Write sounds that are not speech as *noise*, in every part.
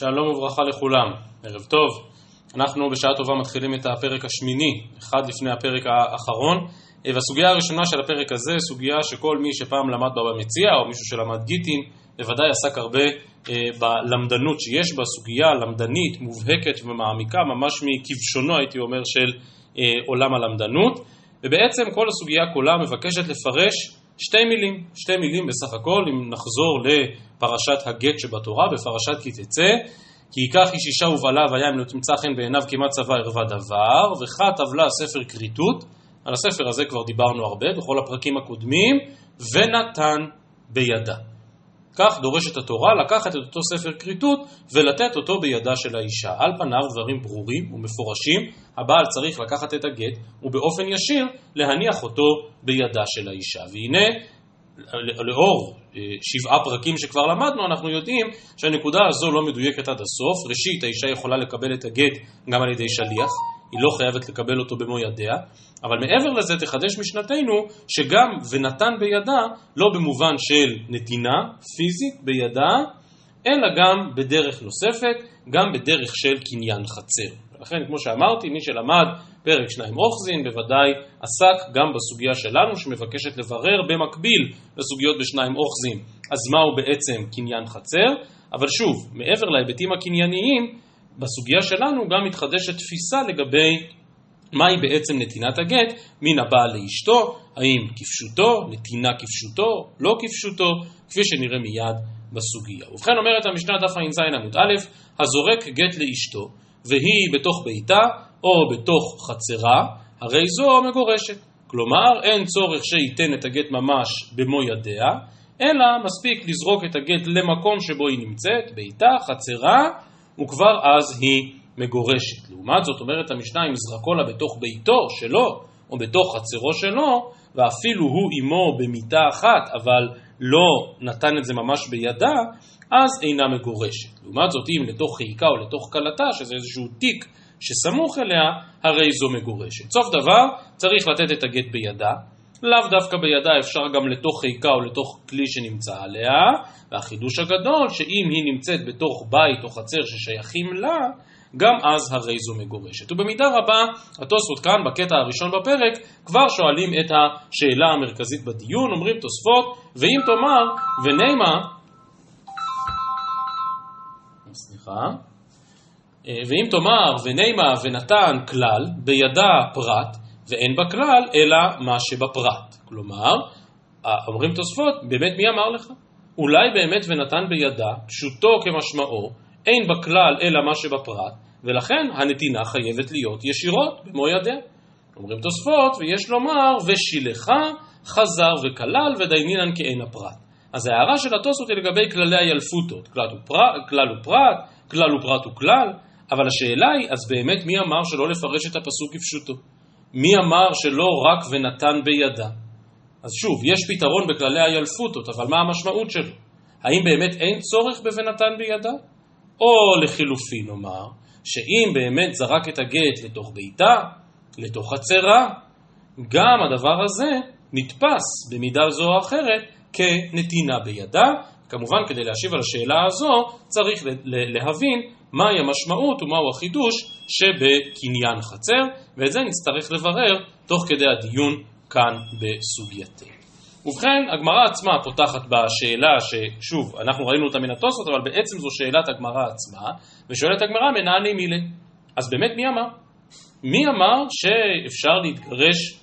שלום וברכה לכולם, ערב טוב. אנחנו בשעה טובה מתחילים את הפרק השמיני, אחד לפני הפרק האחרון, והסוגיה הראשונה של הפרק הזה, סוגיה שכל מי שפעם למד בה במציע, או מישהו שלמד גיטין, בוודאי עסק הרבה אה, בלמדנות שיש בה, סוגיה למדנית, מובהקת ומעמיקה, ממש מכבשונו הייתי אומר של אה, עולם הלמדנות, ובעצם כל הסוגיה כולה מבקשת לפרש שתי מילים, שתי מילים בסך הכל, אם נחזור לפרשת הגט שבתורה, בפרשת כי תצא, כי ייקח איש אישה ובעלה והיה אם לא תמצא חן בעיניו כמעט צבא ערווה דבר, וכת עוולה ספר כריתות, על הספר הזה כבר דיברנו הרבה בכל הפרקים הקודמים, ונתן בידה. כך דורשת התורה לקחת את אותו ספר כריתות ולתת אותו בידה של האישה. על פניו דברים ברורים ומפורשים, הבעל צריך לקחת את הגט ובאופן ישיר להניח אותו בידה של האישה. והנה, לאור אה, שבעה פרקים שכבר למדנו, אנחנו יודעים שהנקודה הזו לא מדויקת עד הסוף. ראשית, האישה יכולה לקבל את הגט גם על ידי שליח, היא לא חייבת לקבל אותו במו ידיה, אבל מעבר לזה תחדש משנתנו שגם ונתן בידה לא במובן של נתינה פיזית בידה, אלא גם בדרך נוספת, גם בדרך של קניין חצר. לכן, כמו שאמרתי, מי שלמד פרק שניים אוחזין בוודאי עסק גם בסוגיה שלנו שמבקשת לברר במקביל לסוגיות בשניים אוחזין, אז מהו בעצם קניין חצר, אבל שוב, מעבר להיבטים הקנייניים, בסוגיה שלנו גם מתחדשת תפיסה לגבי מהי בעצם נתינת הגט מן הבעל לאשתו, האם כפשוטו, נתינה כפשוטו, לא כפשוטו, כפי שנראה מיד בסוגיה. ובכן אומרת המשנה דף ע"ז עמוד א', הזורק גט לאשתו, והיא בתוך ביתה או בתוך חצרה, הרי זו מגורשת. כלומר, אין צורך שייתן את הגט ממש במו ידיה, אלא מספיק לזרוק את הגט למקום שבו היא נמצאת, ביתה, חצרה, וכבר אז היא מגורשת. לעומת זאת אומרת המשנה אם זרקו לה בתוך ביתו שלו או בתוך חצרו שלו ואפילו הוא עמו במיטה אחת אבל לא נתן את זה ממש בידה אז אינה מגורשת. לעומת זאת אם לתוך חיקה או לתוך כלתה שזה איזשהו תיק שסמוך אליה הרי זו מגורשת. סוף דבר צריך לתת את הגט בידה לאו דווקא בידה, אפשר גם לתוך חיקה או לתוך כלי שנמצא עליה, והחידוש הגדול שאם היא נמצאת בתוך בית או חצר ששייכים לה, גם אז הרי זו מגורשת. ובמידה רבה, התוספות כאן, בקטע הראשון בפרק, כבר שואלים את השאלה המרכזית בדיון, אומרים תוספות, ואם תאמר, ונימה, סליחה, ואם תאמר, ונימה ונתן כלל, בידה פרט, ואין בה כלל, אלא מה שבפרט. כלומר, אומרים תוספות, באמת מי אמר לך? אולי באמת ונתן בידה, פשוטו כמשמעו, אין בה כלל אלא מה שבפרט, ולכן הנתינה חייבת להיות ישירות במו ידיה. אומרים תוספות, ויש לומר, ושילחה, חזר וכלל, ודיינינן כאין הפרט. אז ההערה של התוספות היא לגבי כללי הילפותות, כלל ופרט, כלל ופרט, כלל ופרט וכלל, אבל השאלה היא, אז באמת מי אמר שלא לפרש את הפסוק כפשוטו? מי אמר שלא רק ונתן בידה? אז שוב, יש פתרון בכללי הילפותות, אבל מה המשמעות שלו? האם באמת אין צורך ב"ונתן בידה"? או לחילופין נאמר, שאם באמת זרק את הגט לתוך ביתה, לתוך חצרה, גם הדבר הזה נתפס במידה זו או אחרת כנתינה בידה. כמובן, כדי להשיב על השאלה הזו, צריך להבין מהי המשמעות ומהו החידוש שבקניין חצר, ואת זה נצטרך לברר תוך כדי הדיון כאן בסוגייתנו. ובכן, הגמרא עצמה פותחת בשאלה ששוב, אנחנו ראינו אותה מן התוספות, אבל בעצם זו שאלת הגמרא עצמה, ושואלת הגמרא מנעני מילי. אז באמת מי אמר? מי אמר שאפשר להתגרש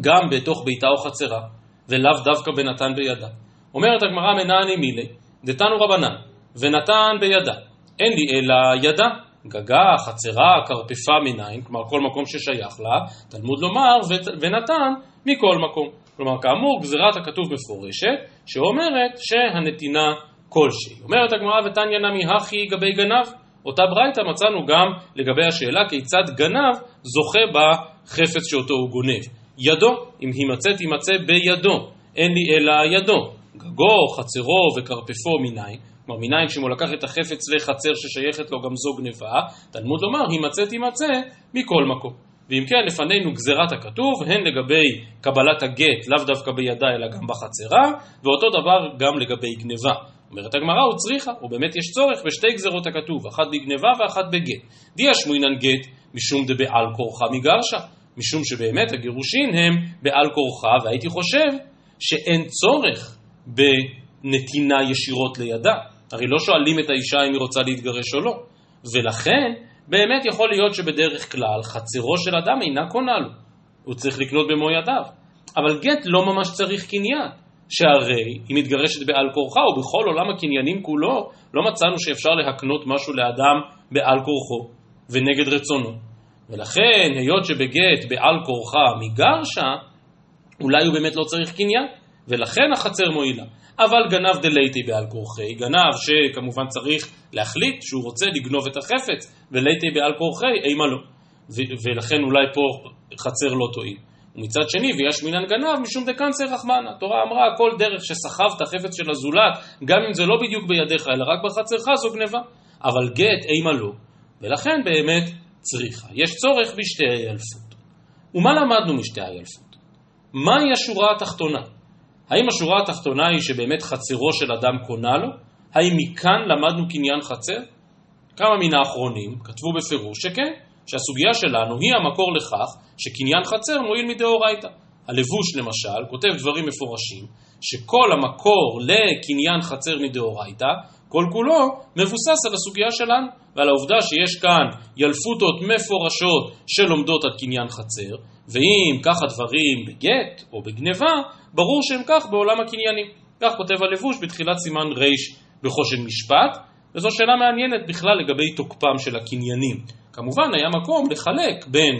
גם בתוך ביתה או חצרה, ולאו דווקא בנתן בידה? אומרת הגמרא מנעני מילי, דתנו רבנן, ונתן בידה, אין לי אלא ידה. גגה, חצרה, כרפפה מניין, כלומר כל מקום ששייך לה, תלמוד לומר ונתן מכל מקום. כלומר, כאמור, גזירת הכתוב מפורשת, שאומרת שהנתינה כלשהי. אומרת הגמרא ותניא נמי הכי גבי גנב. אותה ברייתא מצאנו גם לגבי השאלה כיצד גנב זוכה בחפץ שאותו הוא גונב. ידו, אם הימצא תימצא בידו, אין לי אלא ידו. גגו, חצרו וכרפפו מניין, כלומר מניין שאם הוא לקח את החפץ לחצר ששייכת לו גם זו גניבה, תלמוד לומר הימצא תימצא מכל מקום. ואם כן, לפנינו גזירת הכתוב, הן לגבי קבלת הגט, לאו דווקא בידה אלא גם בחצרה, ואותו דבר גם לגבי גניבה. אומרת הגמרא, הוא צריכה, ובאמת יש צורך בשתי גזרות הכתוב, אחת בגניבה ואחת בגט. דיה שמואינן גט, משום דבעל כורחה מגרשה, משום שבאמת הגירושין הם בעל כורחה, והייתי חושב שאין צורך בנתינה ישירות לידה. הרי לא שואלים את האישה אם היא רוצה להתגרש או לא. ולכן, באמת יכול להיות שבדרך כלל חצרו של אדם אינה קונה לו. הוא צריך לקנות במו ידיו. אבל גט לא ממש צריך קניין. שהרי היא מתגרשת בעל כורחה, ובכל עולם הקניינים כולו לא מצאנו שאפשר להקנות משהו לאדם בעל כורחו ונגד רצונו. ולכן, היות שבגט בעל כורחה מגרשה, אולי הוא באמת לא צריך קניין, ולכן החצר מועילה. אבל גנב דלייטי בעל כורחי, גנב שכמובן צריך להחליט שהוא רוצה לגנוב את החפץ, ולייטי בעל כורחי, אימה לא. ולכן אולי פה חצר לא תועיל. ומצד שני, ויש מינן גנב משום דקנצר רחמנה. התורה אמרה, כל דרך שסחבת חפץ של הזולת, גם אם זה לא בדיוק בידיך, אלא רק בחצרך, זו גניבה. אבל גט אימה לא, ולכן באמת צריכה. יש צורך בשתי הילפות. ומה למדנו משתי הילפות? מהי השורה התחתונה? האם השורה התחתונה היא שבאמת חצרו של אדם קונה לו? האם מכאן למדנו קניין חצר? כמה מן האחרונים כתבו בפירוש שכן, שהסוגיה שלנו היא המקור לכך שקניין חצר מועיל מדאורייתא. הלבוש למשל כותב דברים מפורשים שכל המקור לקניין חצר מדאורייתא כל כולו מבוסס על הסוגיה שלנו ועל העובדה שיש כאן ילפותות מפורשות שלומדות על קניין חצר ואם כך הדברים בגט או בגניבה ברור שהם כך בעולם הקניינים. כך כותב הלבוש בתחילת סימן ר' בחושן משפט וזו שאלה מעניינת בכלל לגבי תוקפם של הקניינים. כמובן היה מקום לחלק בין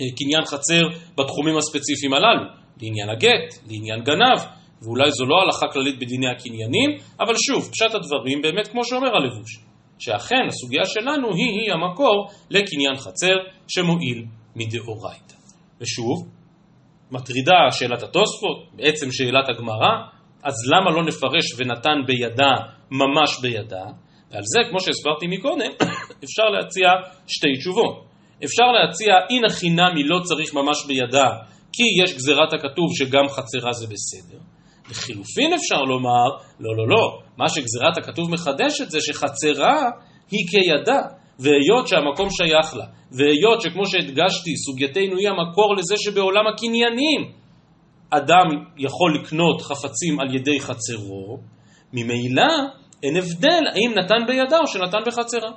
אה, קניין חצר בתחומים הספציפיים הללו, לעניין הגט, לעניין גנב, ואולי זו לא הלכה כללית בדיני הקניינים, אבל שוב, פשט הדברים באמת כמו שאומר הלבוש, שאכן הסוגיה שלנו היא-היא המקור לקניין חצר שמועיל מדאורייתא. ושוב, מטרידה שאלת התוספות, בעצם שאלת הגמרא, אז למה לא נפרש ונתן בידה ממש בידה? ועל זה, כמו שהסברתי מקודם, *coughs* אפשר להציע שתי תשובות. אפשר להציע אין החינמי לא צריך ממש בידה, כי יש גזירת הכתוב שגם חצרה זה בסדר. לחילופין אפשר לומר, לא, לא, לא, מה שגזירת הכתוב מחדשת זה שחצרה היא כידה, והיות שהמקום שייך לה, והיות שכמו שהדגשתי, סוגייתנו היא המקור לזה שבעולם הקניינים אדם יכול לקנות חפצים על ידי חצרו, ממילא אין הבדל האם נתן בידה או שנתן בחצרה.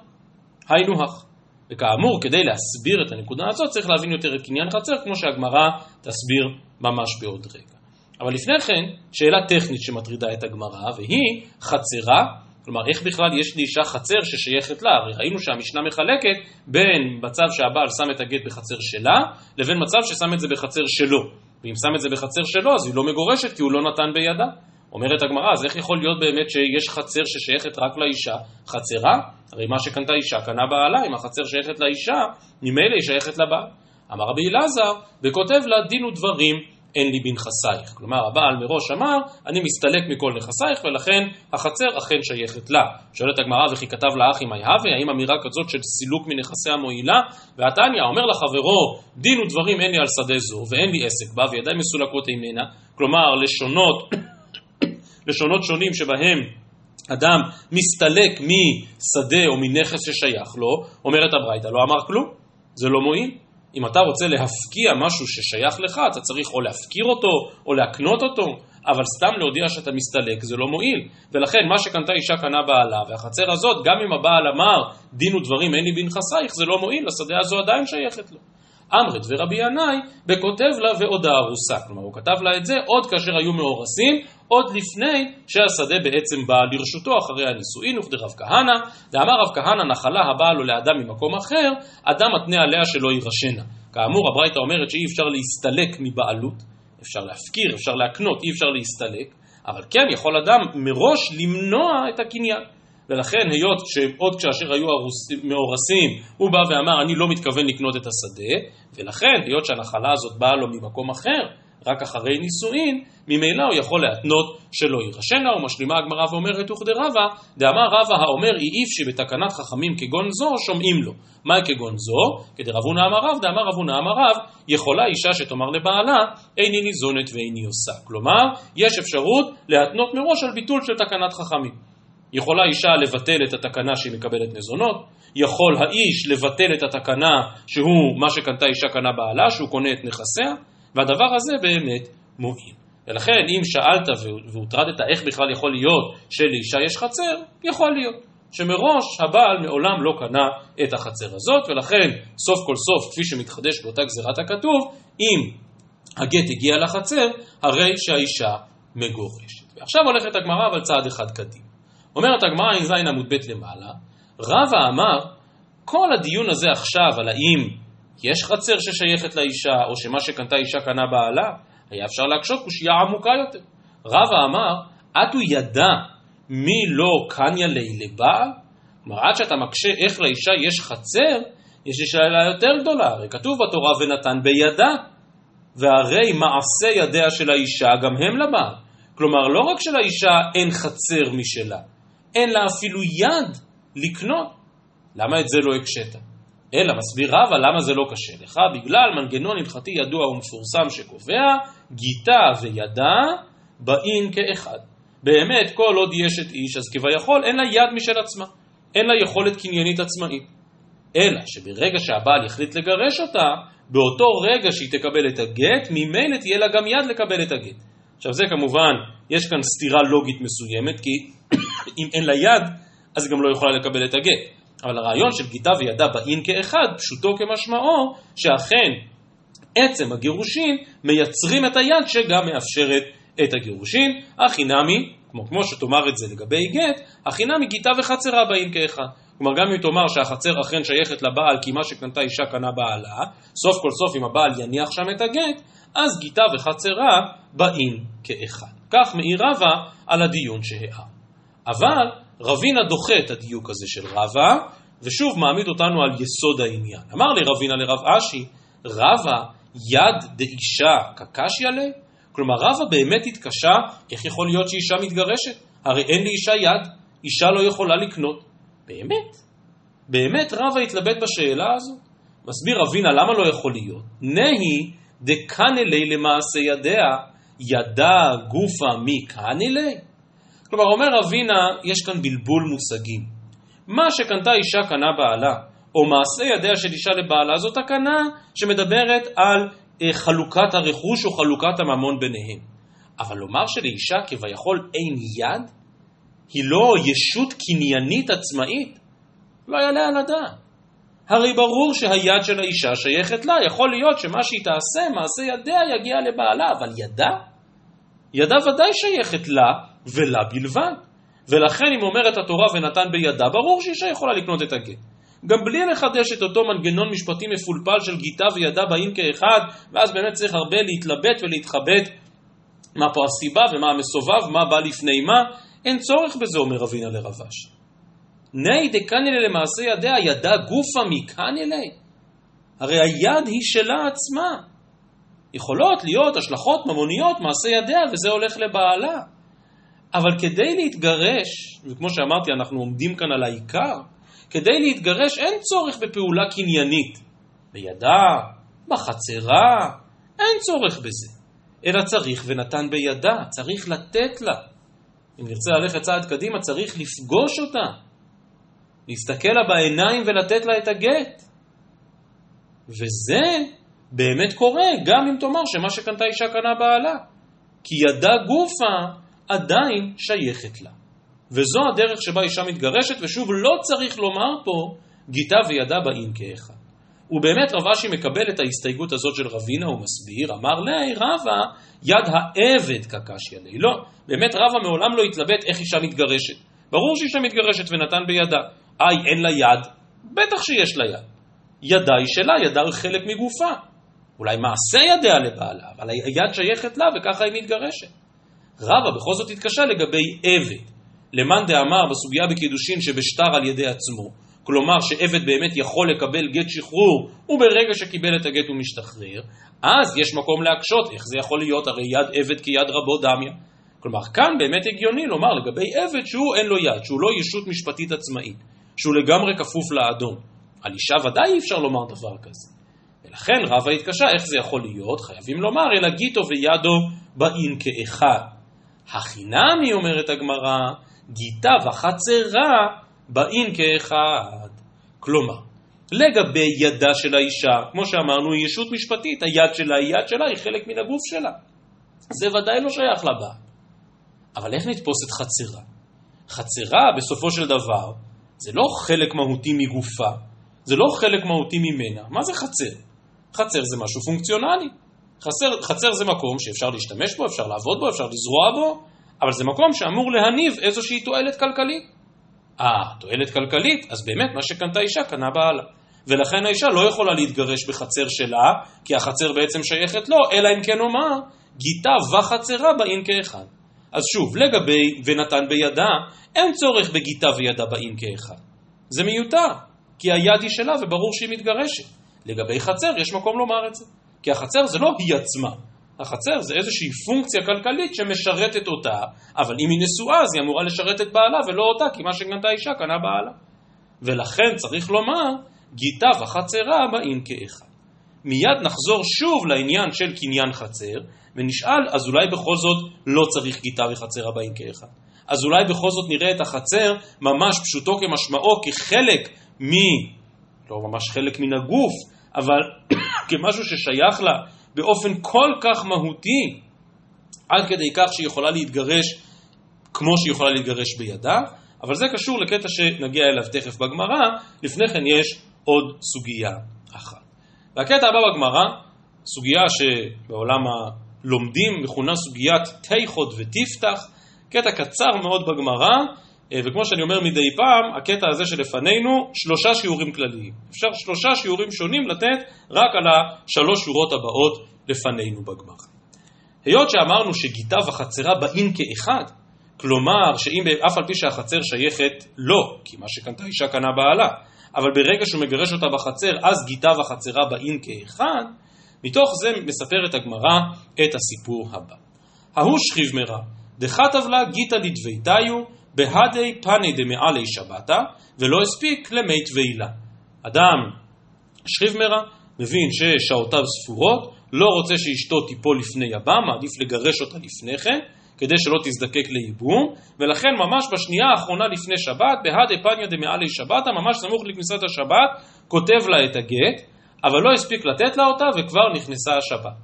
היינו הך. וכאמור, כדי להסביר את הנקודה הזאת צריך להבין יותר את קניין חצר, כמו שהגמרא תסביר ממש בעוד רגע. אבל לפני כן, שאלה טכנית שמטרידה את הגמרא, והיא חצרה, כלומר איך בכלל יש לאישה חצר ששייכת לה, הרי ראינו שהמשנה מחלקת בין מצב שהבעל שם את הגט בחצר שלה, לבין מצב ששם את זה בחצר שלו. ואם שם את זה בחצר שלו, אז היא לא מגורשת כי הוא לא נתן בידה. אומרת הגמרא, אז איך יכול להיות באמת שיש חצר ששייכת רק לאישה? חצרה? הרי מה שקנתה אישה קנה בעלה, אם החצר שייכת לאישה, ממילא היא שייכת לבעל. אמר רבי אלעזר, וכותב לה דין ודברים אין לי בנכסייך. כלומר, הבעל מראש אמר, אני מסתלק מכל נכסייך, ולכן החצר אכן שייכת לה. שואלת הגמרא, וכי כתב לאחי מי הווה, האם אמירה כזאת של סילוק מנכסיה מועילה? והתניא אומר לחברו, דין ודברים אין לי על שדה זו, ואין לי עסק בה, וידיי מסולקות איננה. כלומר, לשונות *coughs* לשונות שונים שבהם אדם מסתלק משדה או מנכס ששייך לו, אומרת הברייתא, לא אמר כלום, זה לא מועיל. אם אתה רוצה להפקיע משהו ששייך לך, אתה צריך או להפקיר אותו או להקנות אותו, אבל סתם להודיע שאתה מסתלק זה לא מועיל. ולכן מה שקנתה אישה קנה בעלה, והחצר הזאת, גם אם הבעל אמר דין ודברים אין לי בנכסייך, זה לא מועיל, השדה הזו עדיין שייכת לו. אמרת ורבי ינאי, וכותב לה ועודה ארוסה. כלומר, הוא כתב לה את זה עוד כאשר היו מאורסים, עוד לפני שהשדה בעצם בא לרשותו אחרי הנישואין, וכדרב כהנא, ואמר רב כהנא נחלה הבאה לו לאדם ממקום אחר, אדם מתנה עליה שלא יירשנה. כאמור, הברייתא אומרת שאי אפשר להסתלק מבעלות, אפשר להפקיר, אפשר להקנות, אי אפשר להסתלק, אבל כן יכול אדם מראש למנוע את הקניין. ולכן היות שעוד כאשר היו מאורסים, הוא בא ואמר אני לא מתכוון לקנות את השדה, ולכן היות שהנחלה הזאת באה לו ממקום אחר, רק אחרי נישואין, ממילא הוא יכול להתנות שלא יירשם לה, ומשלימה הגמרא ואומרת וכדרבה, דאמר רבא האומר אי איפשי בתקנת חכמים כגון זו, שומעים לו. מהי כגון זו? כדרבונה אמר רב, דאמר רבונה אמר רב, יכולה אישה שתאמר לבעלה, איני ניזונת ואיני עושה. כלומר, יש אפשרות להתנות מראש על ביטול של תקנת חכמים. יכולה אישה לבטל את התקנה שהיא מקבלת מזונות, יכול האיש לבטל את התקנה שהוא, מה שקנתה אישה קנה בעלה, שהוא קונה את נכסיה, והדבר הזה באמת מועיל. ולכן אם שאלת והוטרדת איך בכלל יכול להיות שלאישה יש חצר, יכול להיות. שמראש הבעל מעולם לא קנה את החצר הזאת, ולכן סוף כל סוף, כפי שמתחדש באותה גזירת הכתוב, אם הגט הגיע לחצר, הרי שהאישה מגורשת. ועכשיו הולכת הגמרא אבל צעד אחד קדימה. אומרת הגמרא ע"ז עמוד ב' למעלה, רבא אמר, כל הדיון הזה עכשיו על האם יש חצר ששייכת לאישה, או שמה שקנתה אישה קנה בעלה, היה אפשר להקשות קושייה עמוקה יותר. רבא אמר, אטו ידע מי לא קניה לי לבעל? כלומר, עד שאתה מקשה איך לאישה יש חצר, יש לי שאלה יותר גדולה, הרי כתוב בתורה ונתן בידה, והרי מעשה ידיה של האישה גם הם לבעל. כלומר, לא רק שלאישה אין חצר משלה, אין לה אפילו יד לקנות. למה את זה לא הקשית? אלא מסביר רבא למה זה לא קשה לך, בגלל מנגנון הלכתי ידוע ומפורסם שקובע, גיטה וידה באים כאחד. באמת, כל עוד יש את איש, אז כביכול אין לה יד משל עצמה, אין לה יכולת קניינית עצמאית. אלא שברגע שהבעל יחליט לגרש אותה, באותו רגע שהיא תקבל את הגט, ממילא תהיה לה גם יד לקבל את הגט. עכשיו זה כמובן, יש כאן סתירה לוגית מסוימת, כי *coughs* אם אין לה יד, אז היא גם לא יכולה לקבל את הגט. אבל הרעיון של גידה וידה באין כאחד, פשוטו כמשמעו, שאכן עצם הגירושין מייצרים את היד שגם מאפשרת את הגירושין. הכי נמי, כמו, כמו שתאמר את זה לגבי גט, הכי נמי גיתה וחצרה באין כאחד. כלומר, גם אם תאמר שהחצר אכן שייכת לבעל כי מה שקנתה אישה קנה בעלה, סוף כל סוף אם הבעל יניח שם את הגט, אז גיתה וחצרה באים כאחד. כך מאיר רבא על הדיון שהער. אבל רבינה דוחה את הדיוק הזה של רבא, ושוב מעמיד אותנו על יסוד העניין. אמר לי רבינה לרב אשי, רבא יד דאישה קקשיה לה? כלומר רבא באמת התקשה, איך יכול להיות שאישה מתגרשת? הרי אין לאישה יד, אישה לא יכולה לקנות. באמת? באמת רבא התלבט בשאלה הזו? מסביר רבינה למה לא יכול להיות. נהי דקנלי למעשה ידיה, ידה גופה מי קנלי? כלומר, אומר אבינה, יש כאן בלבול מושגים. מה שקנתה אישה קנה בעלה, או מעשה ידיה של אישה לבעלה, זאת הקנה שמדברת על אה, חלוקת הרכוש או חלוקת הממון ביניהם. אבל לומר שלאישה כביכול אין יד, היא לא ישות קניינית עצמאית, לא יעלה על הדעת. הרי ברור שהיד של האישה שייכת לה, יכול להיות שמה שהיא תעשה, מעשה ידיה יגיע לבעלה, אבל ידה? ידה ודאי שייכת לה, ולה בלבד. ולכן אם אומרת התורה ונתן בידה, ברור שאישה יכולה לקנות את הגט. גם בלי לחדש את אותו מנגנון משפטי מפולפל של גיטה וידה באים כאחד, ואז באמת צריך הרבה להתלבט ולהתחבט מה פה הסיבה ומה המסובב, מה בא לפני מה, אין צורך בזה, אומר אבינה לרבש. ני דקניה למעשה ידיה, ידה גופה מקניה הרי היד היא שלה עצמה. יכולות להיות השלכות ממוניות, מעשה ידיה, וזה הולך לבעלה. אבל כדי להתגרש, וכמו שאמרתי, אנחנו עומדים כאן על העיקר, כדי להתגרש אין צורך בפעולה קניינית. בידה, בחצרה, אין צורך בזה. אלא צריך ונתן בידה, צריך לתת לה. אם נרצה ללכת צעד קדימה, צריך לפגוש אותה. להסתכל לה בעיניים ולתת לה את הגט. וזה באמת קורה, גם אם תאמר שמה שקנתה אישה קנה בעלה. כי ידה גופה עדיין שייכת לה. וזו הדרך שבה אישה מתגרשת, ושוב, לא צריך לומר פה גיטה וידה באים כאחד. ובאמת רב אשי מקבל את ההסתייגות הזאת של רבינה, הוא מסביר, אמר לי רבא, יד העבד קקשיה לי. לא, באמת רבא מעולם לא התלבט איך אישה מתגרשת. ברור שאישה מתגרשת ונתן בידה. איי, אין לה יד? בטח שיש לה יד. ידה היא שלה, ידה היא חלק מגופה. אולי מעשה ידיה לבעלה, אבל היד שייכת לה וככה היא מתגרשת. רבא בכל זאת התקשה לגבי עבד. למאן דאמר בסוגיה בקידושין שבשטר על ידי עצמו. כלומר שעבד באמת יכול לקבל גט שחרור, וברגע שקיבל את הגט הוא משתחרר, אז יש מקום להקשות, איך זה יכול להיות? הרי יד עבד כיד רבו דמיה. כלומר, כאן באמת הגיוני לומר לגבי עבד שהוא אין לו יד, שהוא לא ישות משפטית עצמאית, שהוא לגמרי כפוף לאדון. על אישה ודאי אי אפשר לומר דבר כזה. ולכן רבא התקשה, איך זה יכול להיות? חייבים לומר, אלא גיטו וידו באים כאחד. החינמי, אומרת הגמרא, גיטה וחצרה באים כאחד. כלומר, לגבי ידה של האישה, כמו שאמרנו, היא ישות משפטית, היד שלה היא יד שלה, היא חלק מן הגוף שלה. זה ודאי לא שייך לבעל. אבל איך נתפוס את חצרה? חצרה, בסופו של דבר, זה לא חלק מהותי מגופה, זה לא חלק מהותי ממנה. מה זה חצר? חצר זה משהו פונקציונלי. חצר, חצר זה מקום שאפשר להשתמש בו, אפשר לעבוד בו, אפשר לזרוע בו, אבל זה מקום שאמור להניב איזושהי תועלת כלכלית. אה, תועלת כלכלית, אז באמת מה שקנתה אישה קנה בעלה. ולכן האישה לא יכולה להתגרש בחצר שלה, כי החצר בעצם שייכת לו, אלא אם כן אומר, גיתה וחצרה באים כאחד. אז שוב, לגבי ונתן בידה, אין צורך בגיתה וידה באים כאחד. זה מיותר, כי היד היא שלה וברור שהיא מתגרשת. לגבי חצר, יש מקום לומר את זה. כי החצר זה לא היא עצמה. החצר זה איזושהי פונקציה כלכלית שמשרתת אותה, אבל אם היא נשואה אז היא אמורה לשרת את בעלה ולא אותה, כי מה שקנתה אישה קנה בעלה. ולכן צריך לומר, גיתה וחצרה באים כאחד. מיד נחזור שוב לעניין של קניין חצר, ונשאל, אז אולי בכל זאת לא צריך גיתה וחצר הבאים כאחד. אז אולי בכל זאת נראה את החצר ממש פשוטו כמשמעו, כחלק מ... לא ממש חלק מן הגוף, אבל כמשהו ששייך לה באופן כל כך מהותי, עד כדי כך שהיא יכולה להתגרש כמו שהיא יכולה להתגרש בידה, אבל זה קשור לקטע שנגיע אליו תכף בגמרא, לפני כן יש עוד סוגיה אחת. והקטע הבא בגמרא, סוגיה שבעולם הלומדים מכונה סוגיית תיכות ותפתח, קטע קצר מאוד בגמרא, וכמו שאני אומר מדי פעם, הקטע הזה שלפנינו, שלושה שיעורים כלליים. אפשר שלושה שיעורים שונים לתת רק על השלוש שורות הבאות לפנינו בגמרא. היות שאמרנו שגיטה וחצרה באים כאחד, כלומר שאם אף על פי שהחצר שייכת לו, כי מה שקנתה אישה קנה בעלה, אבל ברגע שהוא מגרש אותה בחצר, אז גיטה וחצרה באים כאחד, מתוך זה מספרת הגמרא את הסיפור הבא. ההוא שכיב מרע, דכתב לה גיטה לדביתיו בהדי פני דמעלי שבתה, ולא הספיק למי טבילה. אדם שכיב מרע, מבין ששעותיו ספורות, לא רוצה שאשתו תיפול לפני הבא, מעדיף לגרש אותה לפני כן, כדי שלא תזדקק לייבום, ולכן ממש בשנייה האחרונה לפני שבת, בהדי פניה דמעלי שבתה, ממש סמוך לכניסת השבת, כותב לה את הגט, אבל לא הספיק לתת לה אותה וכבר נכנסה השבת.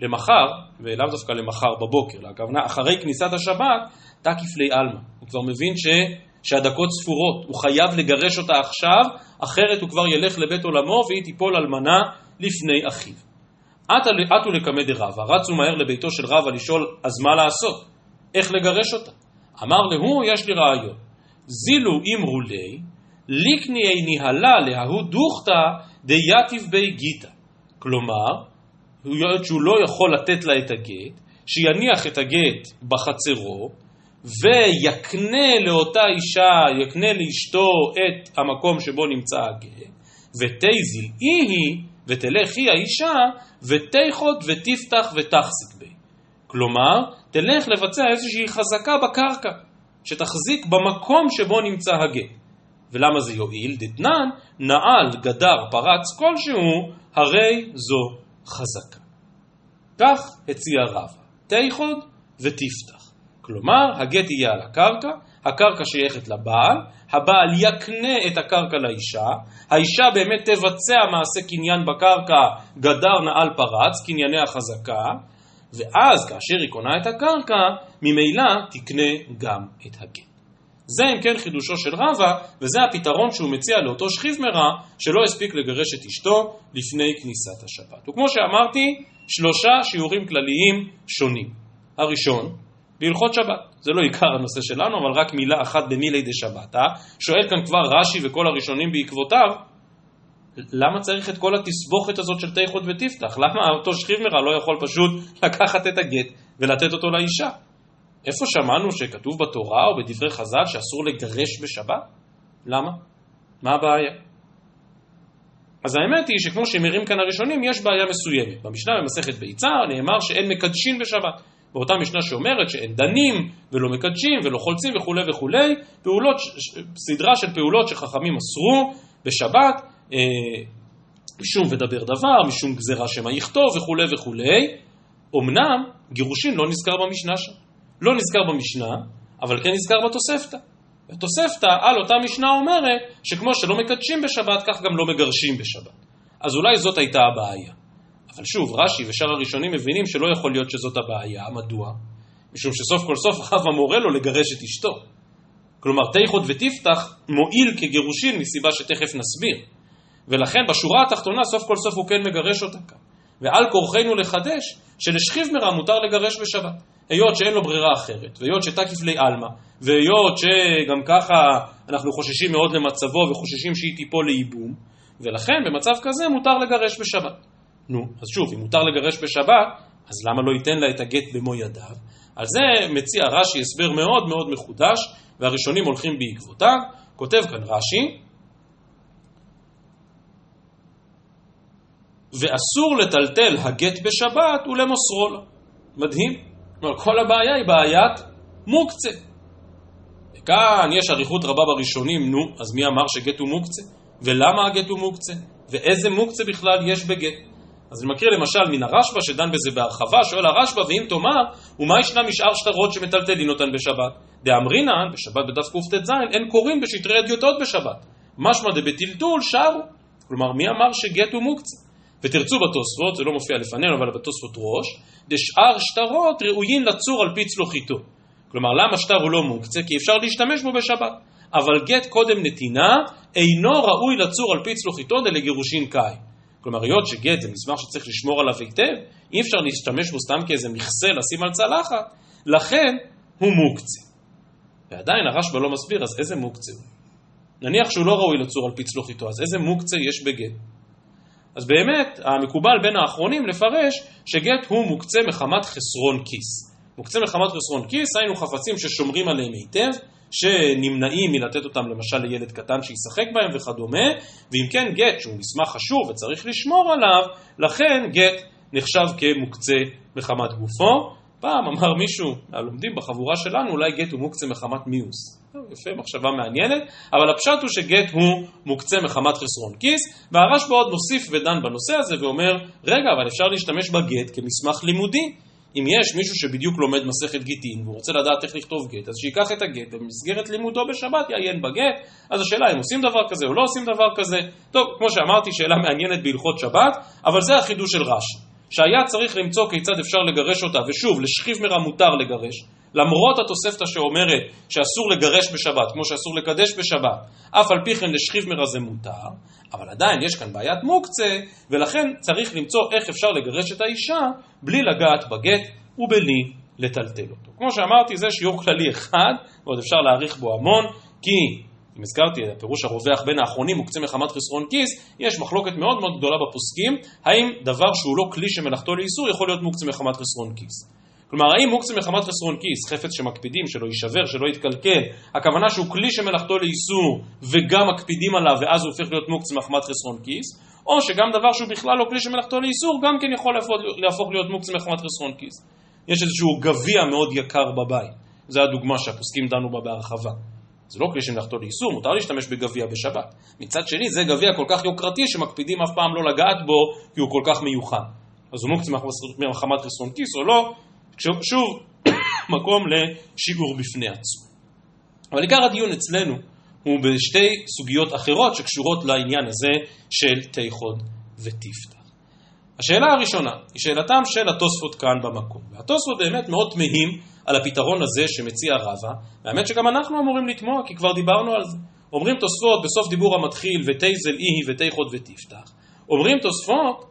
למחר, ולאו דווקא למחר בבוקר, הכוונה אחרי כניסת השבת, תקיף לי עלמא. הוא כבר מבין ש, שהדקות ספורות, הוא חייב לגרש אותה עכשיו, אחרת הוא כבר ילך לבית עולמו והיא תיפול אלמנה לפני אחיו. עטו לקמא דרבה, רצו מהר לביתו של רבא לשאול אז מה לעשות, איך לגרש אותה. אמר להו, יש לי רעיון. זילו אמרו לי, ליקני ניהלה להוא דוכתא דייתיב בי גיתא. כלומר, שהוא לא יכול לתת לה את הגט, שיניח את הגט בחצרו, ויקנה לאותה אישה, יקנה לאשתו את המקום שבו נמצא הגט, ותזיל היא, ותלך היא האישה, ותיכות ותפתח ותחזיק בי. כלומר, תלך לבצע איזושהי חזקה בקרקע, שתחזיק במקום שבו נמצא הגט. ולמה זה יועיל? דתנן, נעל, גדר, פרץ כלשהו, הרי זו חזקה. כך הציע רבא, תיכוד ותפתח. כלומר, הגט יהיה על הקרקע, הקרקע שייכת לבעל, הבעל יקנה את הקרקע לאישה, האישה באמת תבצע מעשה קניין בקרקע, גדר נעל פרץ, קנייני החזקה, ואז כאשר היא קונה את הקרקע, ממילא תקנה גם את הגט. זה אם כן חידושו של רבא, וזה הפתרון שהוא מציע לאותו שכיב מרע, שלא הספיק לגרש את אשתו לפני כניסת השבת. וכמו שאמרתי, שלושה שיעורים כלליים שונים. הראשון, בהלכות שבת. זה לא עיקר הנושא שלנו, אבל רק מילה אחת במילי דה שבתא. שואל כאן כבר רש"י וכל הראשונים בעקבותיו, למה צריך את כל התסבוכת הזאת של תיכות ותפתח? למה אותו שכיב מרע לא יכול פשוט לקחת את הגט ולתת אותו לאישה? איפה שמענו שכתוב בתורה או בדברי חז"ל שאסור לגרש בשבת? למה? מה הבעיה? אז האמת היא שכמו שמרים כאן הראשונים, יש בעיה מסוימת. במשנה במסכת ביצה נאמר שאין מקדשין בשבת. באותה משנה שאומרת שאין דנים ולא מקדשים ולא חולצים וכולי וכולי, פעולות, סדרה של פעולות שחכמים אסרו בשבת, אה, משום ודבר דבר, משום גזירה שמא יכתוב וכולי וכולי. אמנם גירושין לא נזכר במשנה שם. לא נזכר במשנה, אבל כן נזכר בתוספתא. התוספתא על אותה משנה אומרת שכמו שלא מקדשים בשבת, כך גם לא מגרשים בשבת. אז אולי זאת הייתה הבעיה. אבל שוב, רש"י ושאר הראשונים מבינים שלא יכול להיות שזאת הבעיה. מדוע? משום שסוף כל סוף חווה מורה לו לגרש את אשתו. כלומר, תיכות ותפתח מועיל כגירושין מסיבה שתכף נסביר. ולכן בשורה התחתונה סוף כל סוף הוא כן מגרש אותה כאן. ועל כורחנו לחדש שלשכיב מרע מותר לגרש בשבת. היות שאין לו ברירה אחרת, והיות שתקיף לי עלמא, והיות שגם ככה אנחנו חוששים מאוד למצבו וחוששים שהיא תיפול לייבום, ולכן במצב כזה מותר לגרש בשבת. נו, אז שוב, אם מותר לגרש בשבת, אז למה לא ייתן לה את הגט במו ידיו? על זה מציע רש"י הסבר מאוד מאוד מחודש, והראשונים הולכים בעקבותיו. כותב כאן רש"י, ואסור לטלטל הגט בשבת ולמוסרו לו. מדהים. כלומר, כל הבעיה היא בעיית מוקצה. וכאן יש אריכות רבה בראשונים, נו, אז מי אמר שגט הוא מוקצה? ולמה הגט הוא מוקצה? ואיזה מוקצה בכלל יש בגט? אז אני מקריא למשל מן הרשב"א שדן בזה בהרחבה, שואל הרשב"א, ואם תאמר, ומה ישנם משאר שטרות שמטלטלין אותן בשבת? דאמרינן, בשבת בדף קט"ז, אין קוראים בשטרי אדיוטות בשבת. משמע דבטלטול שרו. כלומר, מי אמר שגט הוא מוקצה? ותרצו בתוספות, זה לא מופיע לפנינו, אבל בתוספות ראש, דשאר שטרות ראויים לצור על פי צלוחיתו. כלומר, למה שטר הוא לא מוקצה? כי אפשר להשתמש בו בשבת. אבל גט קודם נתינה אינו ראוי לצור על פי צלוחיתו דלגירושין קאי. כלומר, היות שגט זה מסמך שצריך לשמור עליו היטב, אי אפשר להשתמש בו סתם כאיזה מכסה לשים על צלחת, לכן הוא מוקצה. ועדיין הרשב"א לא מסביר, אז איזה מוקצה הוא? נניח שהוא לא ראוי לצור על פי צלוחיתו, אז איזה מוקצה יש בגט? אז באמת, המקובל בין האחרונים לפרש שגט הוא מוקצה מחמת חסרון כיס. מוקצה מחמת חסרון כיס, היינו חפצים ששומרים עליהם היטב, שנמנעים מלתת אותם למשל לילד קטן שישחק בהם וכדומה, ואם כן גט שהוא מסמך חשוב וצריך לשמור עליו, לכן גט נחשב כמוקצה מחמת גופו. פעם אמר מישהו, הלומדים בחבורה שלנו, אולי גט הוא מוקצה מחמת מיוס. יפה, מחשבה מעניינת, אבל הפשט הוא שגט הוא מוקצה מחמת חסרון כיס, והרשב"א עוד מוסיף ודן בנושא הזה ואומר, רגע, אבל אפשר להשתמש בגט כמסמך לימודי. אם יש מישהו שבדיוק לומד מסכת גיטין והוא רוצה לדעת איך לכתוב גט, אז שייקח את הגט ובמסגרת לימודו בשבת יעיין בגט. אז השאלה אם עושים דבר כזה או לא עושים דבר כזה. טוב, כמו שאמרתי, שאלה מעניינת בהלכות שבת, אבל זה החידוש של רש"י. שהיה צריך למצוא כיצד אפשר לגרש אותה, ושוב, לשכיב מרע מותר לגרש, למרות התוספתא שאומרת שאסור לגרש בשבת, כמו שאסור לקדש בשבת, אף על פי כן לשכיב מרע זה מותר, אבל עדיין יש כאן בעיית מוקצה, ולכן צריך למצוא איך אפשר לגרש את האישה בלי לגעת בגט ובלי לטלטל אותו. כמו שאמרתי, זה שיעור כללי אחד, ועוד אפשר להעריך בו המון, כי אם הזכרתי הפירוש הרווח בין האחרונים מוקצה מחמת חסרון כיס, יש מחלוקת מאוד מאוד גדולה בפוסקים, האם דבר שהוא לא כלי שמלאכתו לאיסור יכול להיות מוקצה מחמת חסרון כיס. כלומר, האם מוקצה מחמת חסרון כיס, חפץ שמקפידים, שלא יישבר, שלא יתקלקל, הכוונה שהוא כלי שמלאכתו לאיסור וגם מקפידים עליו ואז הוא הופך להיות מוקצה מחמת חסרון כיס, או שגם דבר שהוא בכלל לא כלי שמלאכתו לאיסור, גם כן יכול להפוך להיות מוקצה מחמת חסרון כיס. יש איזשהו גביע מאוד יקר בבית, זו הדוגמה שהפוסקים דנו בה בהרחבה. זה לא כלי שמלאכתו לאיסור, מותר להשתמש בגביע בשבת. מצד שני, זה גביע כל כך יוקרתי שמקפידים אף פעם לא לגעת בו כי הוא כל כך מיוחד. אז הוא מוקצה מחמת חסרון כיס או לא, שוב, *coughs* מקום לשיעור בפני עצמו. אבל עיקר הדיון אצלנו הוא בשתי סוגיות אחרות שקשורות לעניין הזה של תיחוד ותפתח. השאלה הראשונה היא שאלתם של התוספות כאן במקום. והתוספות באמת מאוד תמהים על הפתרון הזה שמציע רבא, והאמת שגם אנחנו אמורים לתמוע, כי כבר דיברנו על זה. אומרים תוספות בסוף דיבור המתחיל, ותזל איהי ותיחוד ותפתח. אומרים תוספות,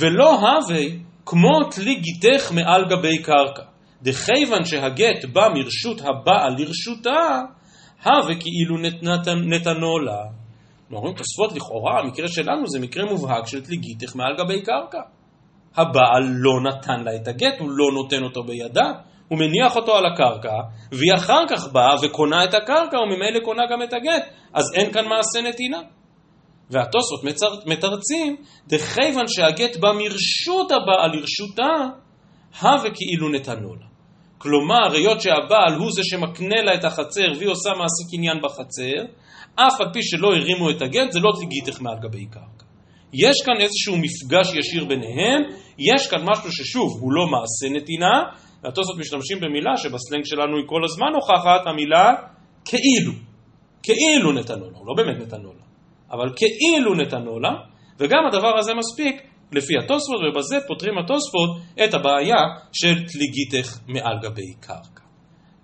ולא הווה כמו תלי גיתך מעל גבי קרקע. דכיוון שהגט בא מרשות הבעל לרשותה, הווה כאילו נתנו לה. אומרים תוספות לכאורה, המקרה שלנו זה מקרה מובהק של תלי גיתך מעל גבי קרקע. הבעל לא נתן לה את הגט, הוא לא נותן אותו בידה, הוא מניח אותו על הקרקע, והיא אחר כך באה וקונה את הקרקע, וממילא קונה גם את הגט, אז אין כאן מעשה נתינה. והתוספות מתרצים, דכיוון שהגט בא מרשות הבעל לרשותה, הווה כאילו נתנו לה. כלומר, היות שהבעל הוא זה שמקנה לה את החצר והיא עושה מעשה קניין בחצר, אף על פי שלא הרימו את הגט, זה לא תגיתך מעל גבי קרקע. יש כאן איזשהו מפגש ישיר ביניהם, יש כאן משהו ששוב, הוא לא מעשה נתינה, והתוספות משתמשים במילה שבסלנג שלנו היא כל הזמן הוכחת, המילה כאילו. כאילו נתנו לה, הוא לא באמת נתנו לה, אבל כאילו נתנו לה, וגם הדבר הזה מספיק לפי התוספות, ובזה פותרים התוספות את הבעיה של תליגיתך מעל גבי קרקע.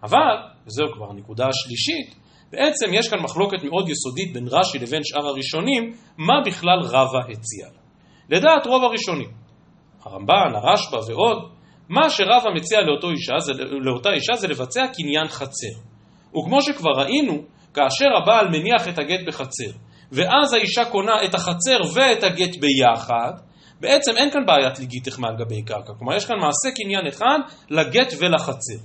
אבל, וזהו כבר הנקודה השלישית, בעצם יש כאן מחלוקת מאוד יסודית בין רש"י לבין שאר הראשונים, מה בכלל רבה הציע לה. לדעת רוב הראשונים, הרמב"ן, הרשב"א ועוד, מה שרבא מציע אישה, זה, לאותה אישה זה לבצע קניין חצר. וכמו שכבר ראינו, כאשר הבעל מניח את הגט בחצר, ואז האישה קונה את החצר ואת הגט ביחד, בעצם אין כאן בעיית ליגיתך מעל גבי קרקע. כלומר, יש כאן מעשה קניין אחד לגט ולחצר.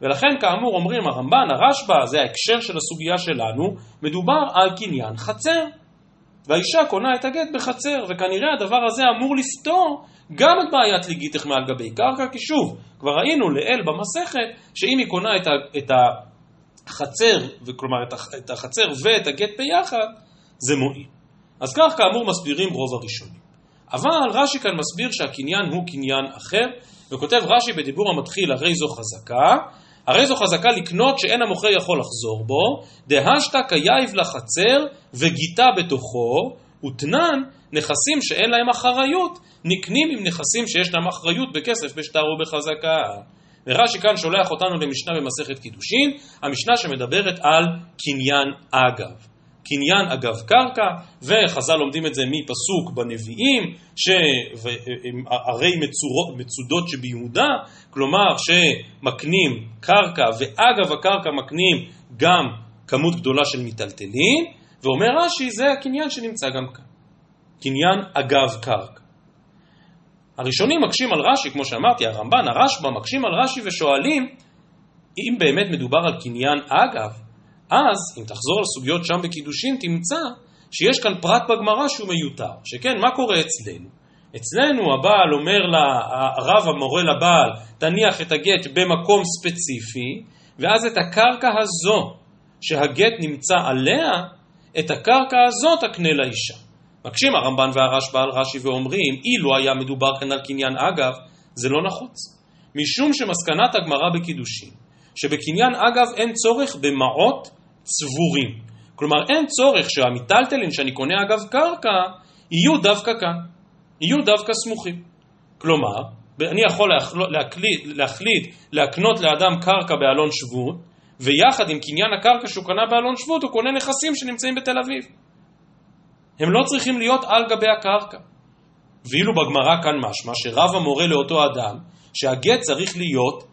ולכן, כאמור, אומרים הרמב"ן, הרשב"א, זה ההקשר של הסוגיה שלנו, מדובר על קניין חצר. והאישה קונה את הגט בחצר, וכנראה הדבר הזה אמור לפתור גם את בעיית ליגיתך מעל גבי קרקע, כי שוב, כבר ראינו לעיל במסכת, שאם היא קונה את, ה, את החצר, כלומר את החצר ואת הגט ביחד, זה מועיל. אז כך כאמור מסבירים רוב הראשונים. אבל רש"י כאן מסביר שהקניין הוא קניין אחר, וכותב רש"י בדיבור המתחיל, הרי זו חזקה, הרי זו חזקה לקנות שאין המוכר יכול לחזור בו, דהשתא כיייב לחצר וגיתה בתוכו, ותנן נכסים שאין להם אחריות, נקנים עם נכסים שיש להם אחריות בכסף, בשטר ובחזקה. ורש"י כאן שולח אותנו למשנה במסכת קידושין, המשנה שמדברת על קניין אגב. קניין אגב קרקע, וחז"ל לומדים את זה מפסוק בנביאים, שערי מצודות שביהודה, כלומר שמקנים קרקע, ואגב הקרקע מקנים גם כמות גדולה של מיטלטלין, ואומר רש"י, זה הקניין שנמצא גם כאן. קניין אגב קרקע. הראשונים מקשים על רש"י, כמו שאמרתי, הרמב"ן, הרשב"א, מקשים על רש"י ושואלים, אם באמת מדובר על קניין אגב, אז, אם תחזור לסוגיות שם בקידושין, תמצא שיש כאן פרט בגמרא שהוא מיותר. שכן, מה קורה אצלנו? אצלנו הבעל אומר לה, הרב המורה לבעל, תניח את הגט במקום ספציפי, ואז את הקרקע הזו שהגט נמצא עליה, את הקרקע הזו תקנה לאישה. מקשים הרמב"ן והרשב"א על רש"י ואומרים, אילו היה מדובר כאן על קניין אגב, זה לא נחוץ. משום שמסקנת הגמרא בקידושין, שבקניין אגב אין צורך במעות צבורים. כלומר, אין צורך שהמיטלטלין שאני קונה אגב קרקע יהיו דווקא כאן, יהיו דווקא סמוכים. כלומר, אני יכול להחליט, להחליט להקנות לאדם קרקע באלון שבות, ויחד עם קניין הקרקע שהוא קנה באלון שבות, הוא קונה נכסים שנמצאים בתל אביב. הם לא צריכים להיות על גבי הקרקע. ואילו בגמרא כאן משמע שרב המורה לאותו אדם, שהגט צריך להיות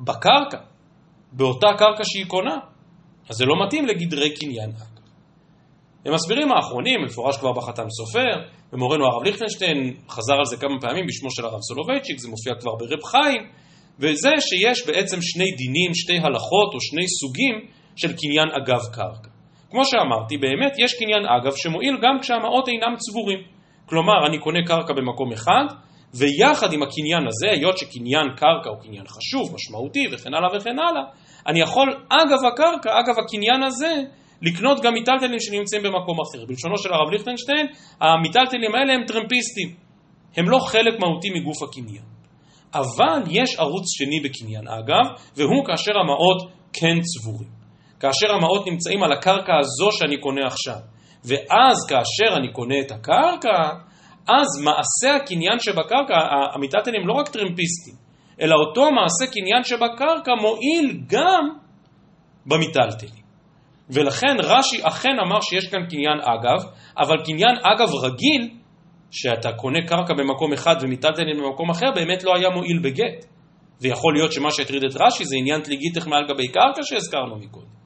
בקרקע, באותה קרקע שהיא קונה. אז זה לא מתאים לגדרי קניין אגב. ומסבירים האחרונים, מפורש כבר בחתם סופר, ומורנו הרב ליכטנשטיין חזר על זה כמה פעמים בשמו של הרב סולובייצ'יק, זה מופיע כבר ברב חיים, וזה שיש בעצם שני דינים, שתי הלכות או שני סוגים של קניין אגב קרקע. כמו שאמרתי, באמת יש קניין אגב שמועיל גם כשהמעות אינם צבורים. כלומר, אני קונה קרקע במקום אחד, ויחד עם הקניין הזה, היות שקניין קרקע הוא קניין חשוב, משמעותי וכן הלאה וכן הלאה, אני יכול אגב הקרקע, אגב הקניין הזה, לקנות גם מיטלטלים שנמצאים במקום אחר. בלשונו של הרב ליכטנשטיין, המיטלטלים האלה הם טרמפיסטים. הם לא חלק מהותי מגוף הקניין. אבל יש ערוץ שני בקניין אגב, והוא כאשר המעות כן צבורים. כאשר המעות נמצאים על הקרקע הזו שאני קונה עכשיו. ואז כאשר אני קונה את הקרקע, אז מעשה הקניין שבקרקע, המיטלטלים לא רק טרמפיסטים, אלא אותו מעשה קניין שבקרקע מועיל גם במיטלטלים. ולכן רש"י אכן אמר שיש כאן קניין אגב, אבל קניין אגב רגיל, שאתה קונה קרקע במקום אחד ומיטלטלים במקום אחר, באמת לא היה מועיל בגט. ויכול להיות שמה שהטריד את רש"י זה עניין תליגיתך מעל גבי קרקע שהזכרנו מקודם.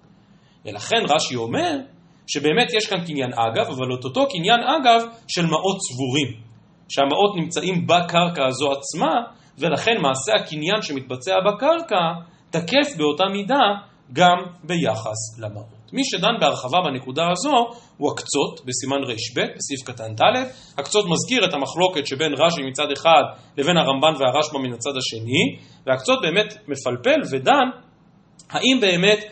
ולכן רש"י אומר שבאמת יש כאן קניין אגב, אבל את אותו קניין אגב של מעות צבורים, שהמעות נמצאים בקרקע הזו עצמה, ולכן מעשה הקניין שמתבצע בקרקע תקף באותה מידה גם ביחס למעות. מי שדן בהרחבה בנקודה הזו הוא הקצות בסימן רב, בסעיף קטן ד', הקצות מזכיר את המחלוקת שבין רש"י מצד אחד לבין הרמב"ן והרשב"א מן הצד השני, והקצות באמת מפלפל ודן האם באמת,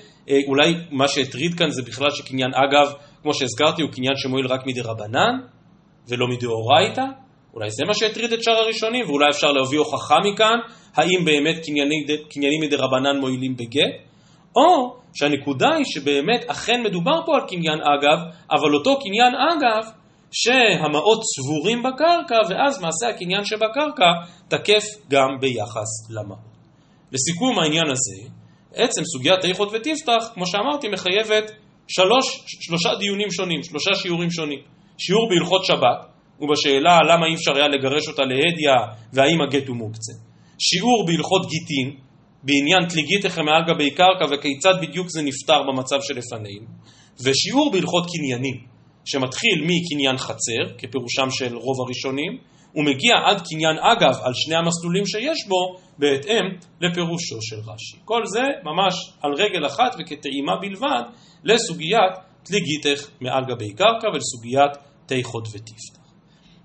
אולי מה שהטריד כאן זה בכלל שקניין אגב, כמו שהזכרתי, הוא קניין שמועיל רק מדי רבנן ולא מדאורייתא? אולי זה מה שהטריד את שאר הראשונים, ואולי אפשר להביא הוכחה מכאן, האם באמת קניינים מדי רבנן מועילים בגט? או שהנקודה היא שבאמת אכן מדובר פה על קניין אגב, אבל אותו קניין אגב שהמעות צבורים בקרקע, ואז מעשה הקניין שבקרקע תקף גם ביחס למעות. לסיכום העניין הזה, עצם סוגיית איכות ותפתח, כמו שאמרתי, מחייבת שלוש, שלושה דיונים שונים, שלושה שיעורים שונים. שיעור בהלכות שבת, ובשאלה למה אי אפשר היה לגרש אותה להדיא והאם הגט הוא מוקצה. שיעור בהלכות גיטין, בעניין תליגיתכם מעל גבי קרקע וכיצד בדיוק זה נפתר במצב שלפנינו. ושיעור בהלכות קניינים, שמתחיל מקניין חצר, כפירושם של רוב הראשונים, ומגיע עד קניין אגב על שני המסלולים שיש בו, בהתאם לפירושו של רש"י. כל זה ממש על רגל אחת וכטעימה בלבד לסוגיית תליגיתך מעל גבי קרקע ולסוגיית תיכות ותפתח.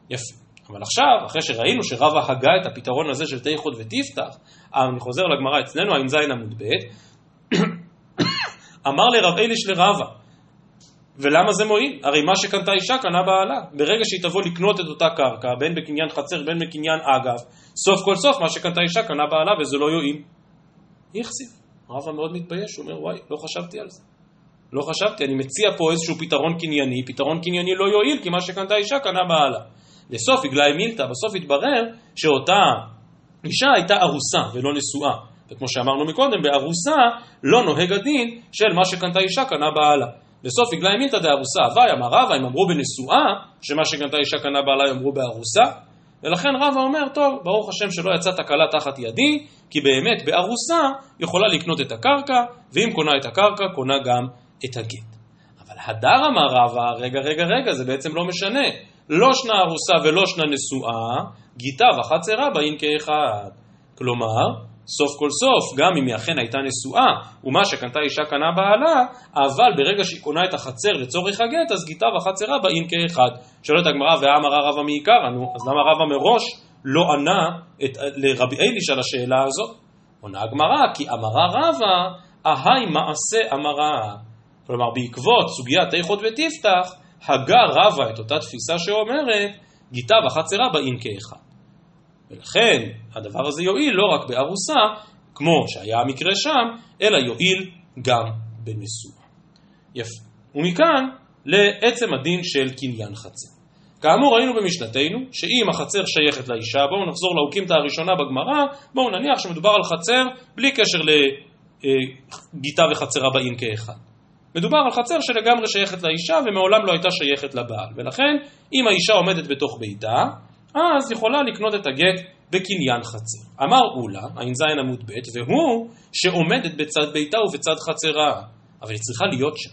יפה. אבל עכשיו, אחרי שראינו שרבא הגה את הפתרון הזה של תיכות ותפתח, אני חוזר לגמרא אצלנו, ע"ז עמוד ב', *coughs* אמר לרב אליש לרבא, ולמה זה מועיל? הרי מה שקנתה אישה קנה בעלה. ברגע שהיא תבוא לקנות את אותה קרקע, בין בקניין חצר בין בקניין אגב, סוף כל סוף מה שקנתה אישה קנה בעלה וזה לא יועיל. יחסיב. רבא מאוד מתבייש, הוא אומר, וואי, לא חשבתי על זה. לא חשבתי, אני מציע פה איזשהו פתרון קנייני, פתרון קנייני לא יועיל, כי מה שקנתה אישה קנה בעלה. לסוף הגלה מילתא, בסוף התברר שאותה אישה הייתה ארוסה ולא נשואה. וכמו שאמרנו מקודם, בארוסה לא נוהג הדין של מה שקנתה אישה קנה בעלה. בסוף הגלה מילתא דארוסה הווי, אמר רבא, אם אמרו בנשואה, שמה שקנתה אישה קנה בעלה יאמרו בארוסה, ולכן רבא אומר, טוב, ברוך השם שלא יצאה תקלה תחת ידי, כי באמת בארוסה יכולה לקנות את הקרקע, ואם קונה את הקרקע, קונה גם את הגט. אבל הדר אמר רבא, רגע, רגע, רגע, זה בעצם לא משנה. לא שנה ארוסה ולא שנה נשואה, גיתה וחצרה באין כאחד. כלומר, סוף כל סוף, גם אם היא אכן הייתה נשואה, ומה שקנתה אישה קנה בעלה, אבל ברגע שהיא קונה את החצר לצורך הגט, אז גיתה וחצרה באין כאחד. שואלת הגמרא, ואמרה רבא מעיקרא, נו, אז למה רבא מראש לא ענה את, לרבי אליש על השאלה הזאת? עונה הגמרא, כי אמרה רבא, אהי מעשה אמרה. כלומר, בעקבות סוגיית איכות ותפתח, הגה רבה את אותה תפיסה שאומרת, גיתה וחצרה באין כאחד. ולכן הדבר הזה יועיל לא רק בארוסה, כמו שהיה המקרה שם, אלא יועיל גם בנשואה. יפה. ומכאן לעצם הדין של קניין חצר. כאמור ראינו במשנתנו שאם החצר שייכת לאישה, בואו נחזור לאוקימתא הראשונה בגמרא, בואו נניח שמדובר על חצר בלי קשר לגיתה וחצרה באין כאחד. מדובר על חצר שלגמרי שייכת לאישה ומעולם לא הייתה שייכת לבעל. ולכן, אם האישה עומדת בתוך ביתה, אז יכולה לקנות את הגט בקניין חצר. אמר אולה, ע"ז עמוד ב', והוא שעומדת בצד ביתה ובצד חצרה. אבל היא צריכה להיות שם.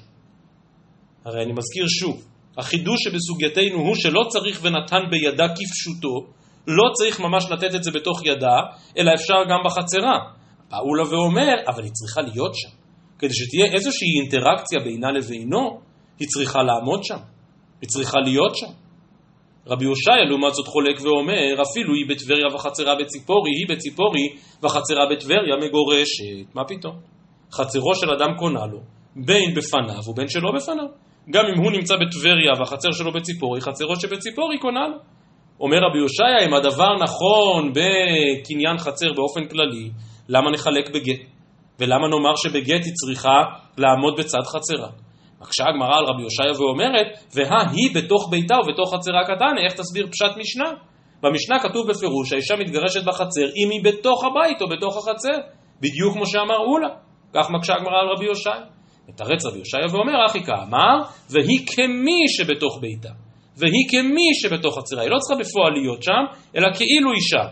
הרי אני מזכיר שוב, החידוש שבסוגייתנו הוא שלא צריך ונתן בידה כפשוטו, לא צריך ממש לתת את זה בתוך ידה, אלא אפשר גם בחצרה. בא אולה ואומר, אבל היא צריכה להיות שם. כדי שתהיה איזושהי אינטראקציה בינה לבינו, היא צריכה לעמוד שם, היא צריכה להיות שם. רבי הושעיה לעומת זאת חולק ואומר, אפילו היא בטבריה וחצרה בציפורי, היא בציפורי וחצרה בטבריה מגורשת. מה פתאום? חצרו של אדם קונה לו, בין בפניו ובין שלא בפניו. גם אם הוא נמצא בטבריה והחצר שלו בציפורי, חצרו שבציפורי קונה לו. אומר רבי הושעיה, אם הדבר נכון בקניין חצר באופן כללי, למה נחלק בגט? ולמה נאמר שבגט היא צריכה לעמוד בצד חצרה? מקשה הגמרא על רבי יושעיה ואומרת, והא היא בתוך ביתה ובתוך חצרה קטנה, איך תסביר פשט משנה? במשנה כתוב בפירוש שהאישה מתגרשת בחצר אם היא בתוך הבית או בתוך החצר, בדיוק כמו שאמר אולה. כך מקשה הגמרא על רבי יושעיה. מתרץ רבי יושעיה ואומר, אחי כאמר, והיא כמי שבתוך ביתה, והיא כמי שבתוך חצרה. היא לא צריכה בפועל להיות שם, אלא כאילו אישה.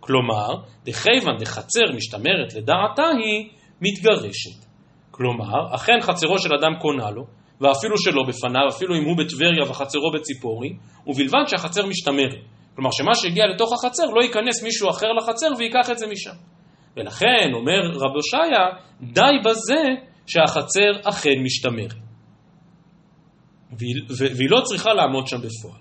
כלומר, דכיוון דחצר משתמרת לדעתה היא מתגרשת. כלומר, אכן חצרו של אדם קונה לו, ואפילו שלא בפניו, אפילו אם הוא בטבריה וחצרו בציפורי, ובלבד שהחצר משתמרת. כלומר, שמה שהגיע לתוך החצר לא ייכנס מישהו אחר לחצר ויקח את זה משם. ולכן, אומר רב הושעיה, די בזה שהחצר אכן משתמרת. והיא, לא צריכה לעמוד שם בפועל.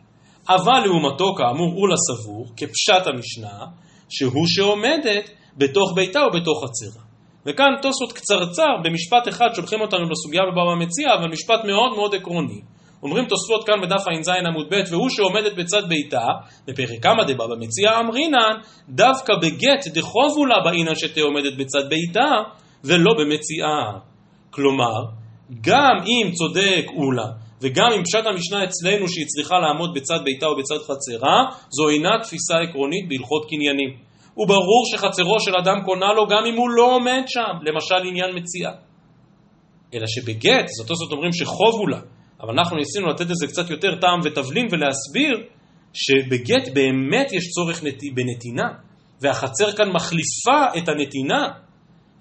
אבל לעומתו, כאמור, אולה סבור, כפשט המשנה, שהוא שעומדת בתוך ביתה או בתוך חצרה. וכאן תוספות קצרצר, במשפט אחד שולחים אותנו לסוגיה בבבא מציע, אבל משפט מאוד מאוד עקרוני. אומרים תוספות כאן בדף ע"ז עמוד ב', והוא שעומדת בצד ביתה, בפרק כמה דבבא מציע אמרינן, דווקא בגט דחובו לה באינן שתהיה עומדת בצד ביתה, ולא במציאה. כלומר, גם אם צודק אולה, וגם אם פשט המשנה אצלנו שהיא צריכה לעמוד בצד ביתה או בצד חצרה, זו אינה תפיסה עקרונית בהלכות קניינים. וברור שחצרו של אדם קונה לו גם אם הוא לא עומד שם, למשל עניין מציאה. אלא שבגט, זאת אומרת אומרים שחובו לה, אבל אנחנו ניסינו לתת לזה קצת יותר טעם ותבלין ולהסביר שבגט באמת יש צורך נת... בנתינה, והחצר כאן מחליפה את הנתינה,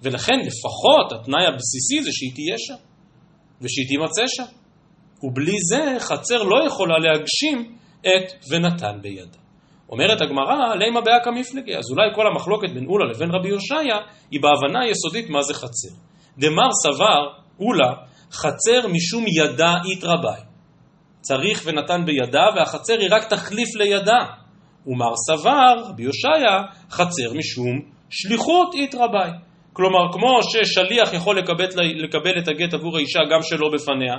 ולכן לפחות התנאי הבסיסי זה שהיא תהיה שם, ושהיא תימצא שם. ובלי זה חצר לא יכולה להגשים את ונתן בידה. אומרת הגמרא, לימה באקא מפלגי, אז אולי כל המחלוקת בין אולה לבין רבי הושעיה היא בהבנה היסודית מה זה חצר. דמר סבר, אולה, חצר משום ידה יתרבי. צריך ונתן בידה, והחצר היא רק תחליף לידה. ומר סבר, רבי הושעיה, חצר משום שליחות יתרבי. כלומר, כמו ששליח יכול לקבל, לקבל את הגט עבור האישה גם שלא בפניה,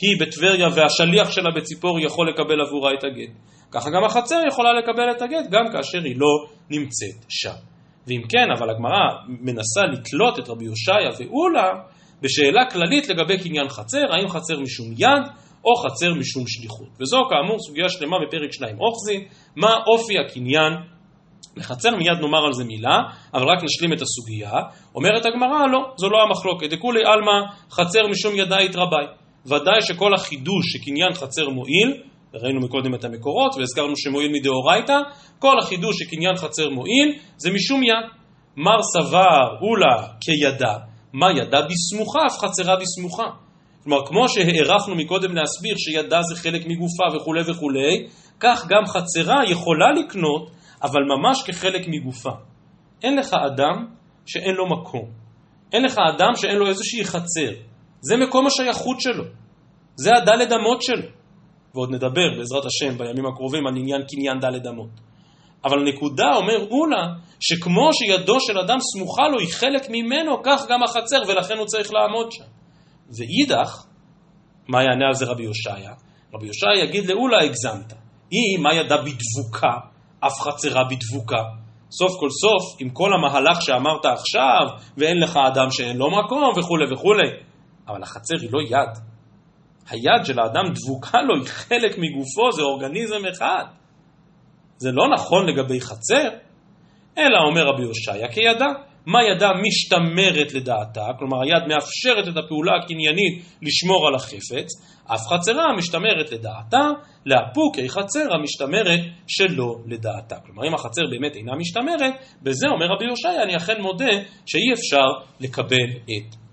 היא בטבריה והשליח שלה בציפור יכול לקבל עבורה את הגט. ככה גם החצר יכולה לקבל את הגט גם כאשר היא לא נמצאת שם. ואם כן, אבל הגמרא מנסה לתלות את רבי הושעיה ואולה בשאלה כללית לגבי קניין חצר, האם חצר משום יד או חצר משום שליחות. וזו כאמור סוגיה שלמה בפרק 2 אוחזי, מה אופי הקניין לחצר, מיד נאמר על זה מילה, אבל רק נשלים את הסוגיה. אומרת הגמרא, לא, זו לא המחלוקת. דכולי עלמא חצר משום ידית רבי. ודאי שכל החידוש שקניין חצר מועיל, ראינו מקודם את המקורות והזכרנו שמועיל מדאורייתא, כל החידוש שקניין חצר מועיל זה משום יד. מר סבר אולה כידה, מה ידה בסמוכה, אף חצרה בסמוכה. כלומר, כמו שהערכנו מקודם להסביר שידה זה חלק מגופה וכולי וכולי, כך גם חצרה יכולה לקנות, אבל ממש כחלק מגופה. אין לך אדם שאין לו מקום. אין לך אדם שאין לו איזושהי חצר. זה מקום השייכות שלו. זה הדלת אמות שלו. ועוד נדבר בעזרת השם בימים הקרובים על עניין קניין דלת אמות. אבל הנקודה, אומר אולה, שכמו שידו של אדם סמוכה לו, היא חלק ממנו, כך גם החצר, ולכן הוא צריך לעמוד שם. ואידך, מה יענה על זה רבי הושעיה? רבי הושעיה יגיד לאולה, הגזמת. היא, מה ידע בדבוקה, אף חצרה בדבוקה. סוף כל סוף, עם כל המהלך שאמרת עכשיו, ואין לך אדם שאין לו מקום, וכולי וכולי, אבל החצר היא לא יד. היד של האדם דבוקה לו, היא חלק מגופו, זה אורגניזם אחד. זה לא נכון לגבי חצר, אלא אומר רבי הושעיה כידה. מה ידה משתמרת לדעתה, כלומר היד מאפשרת את הפעולה הקניינית לשמור על החפץ, אף חצרה משתמרת לדעתה, לאפוקי חצר המשתמרת שלא לדעתה. כלומר אם החצר באמת אינה משתמרת, בזה אומר רבי הושעיה, אני אכן מודה שאי אפשר לקבל את.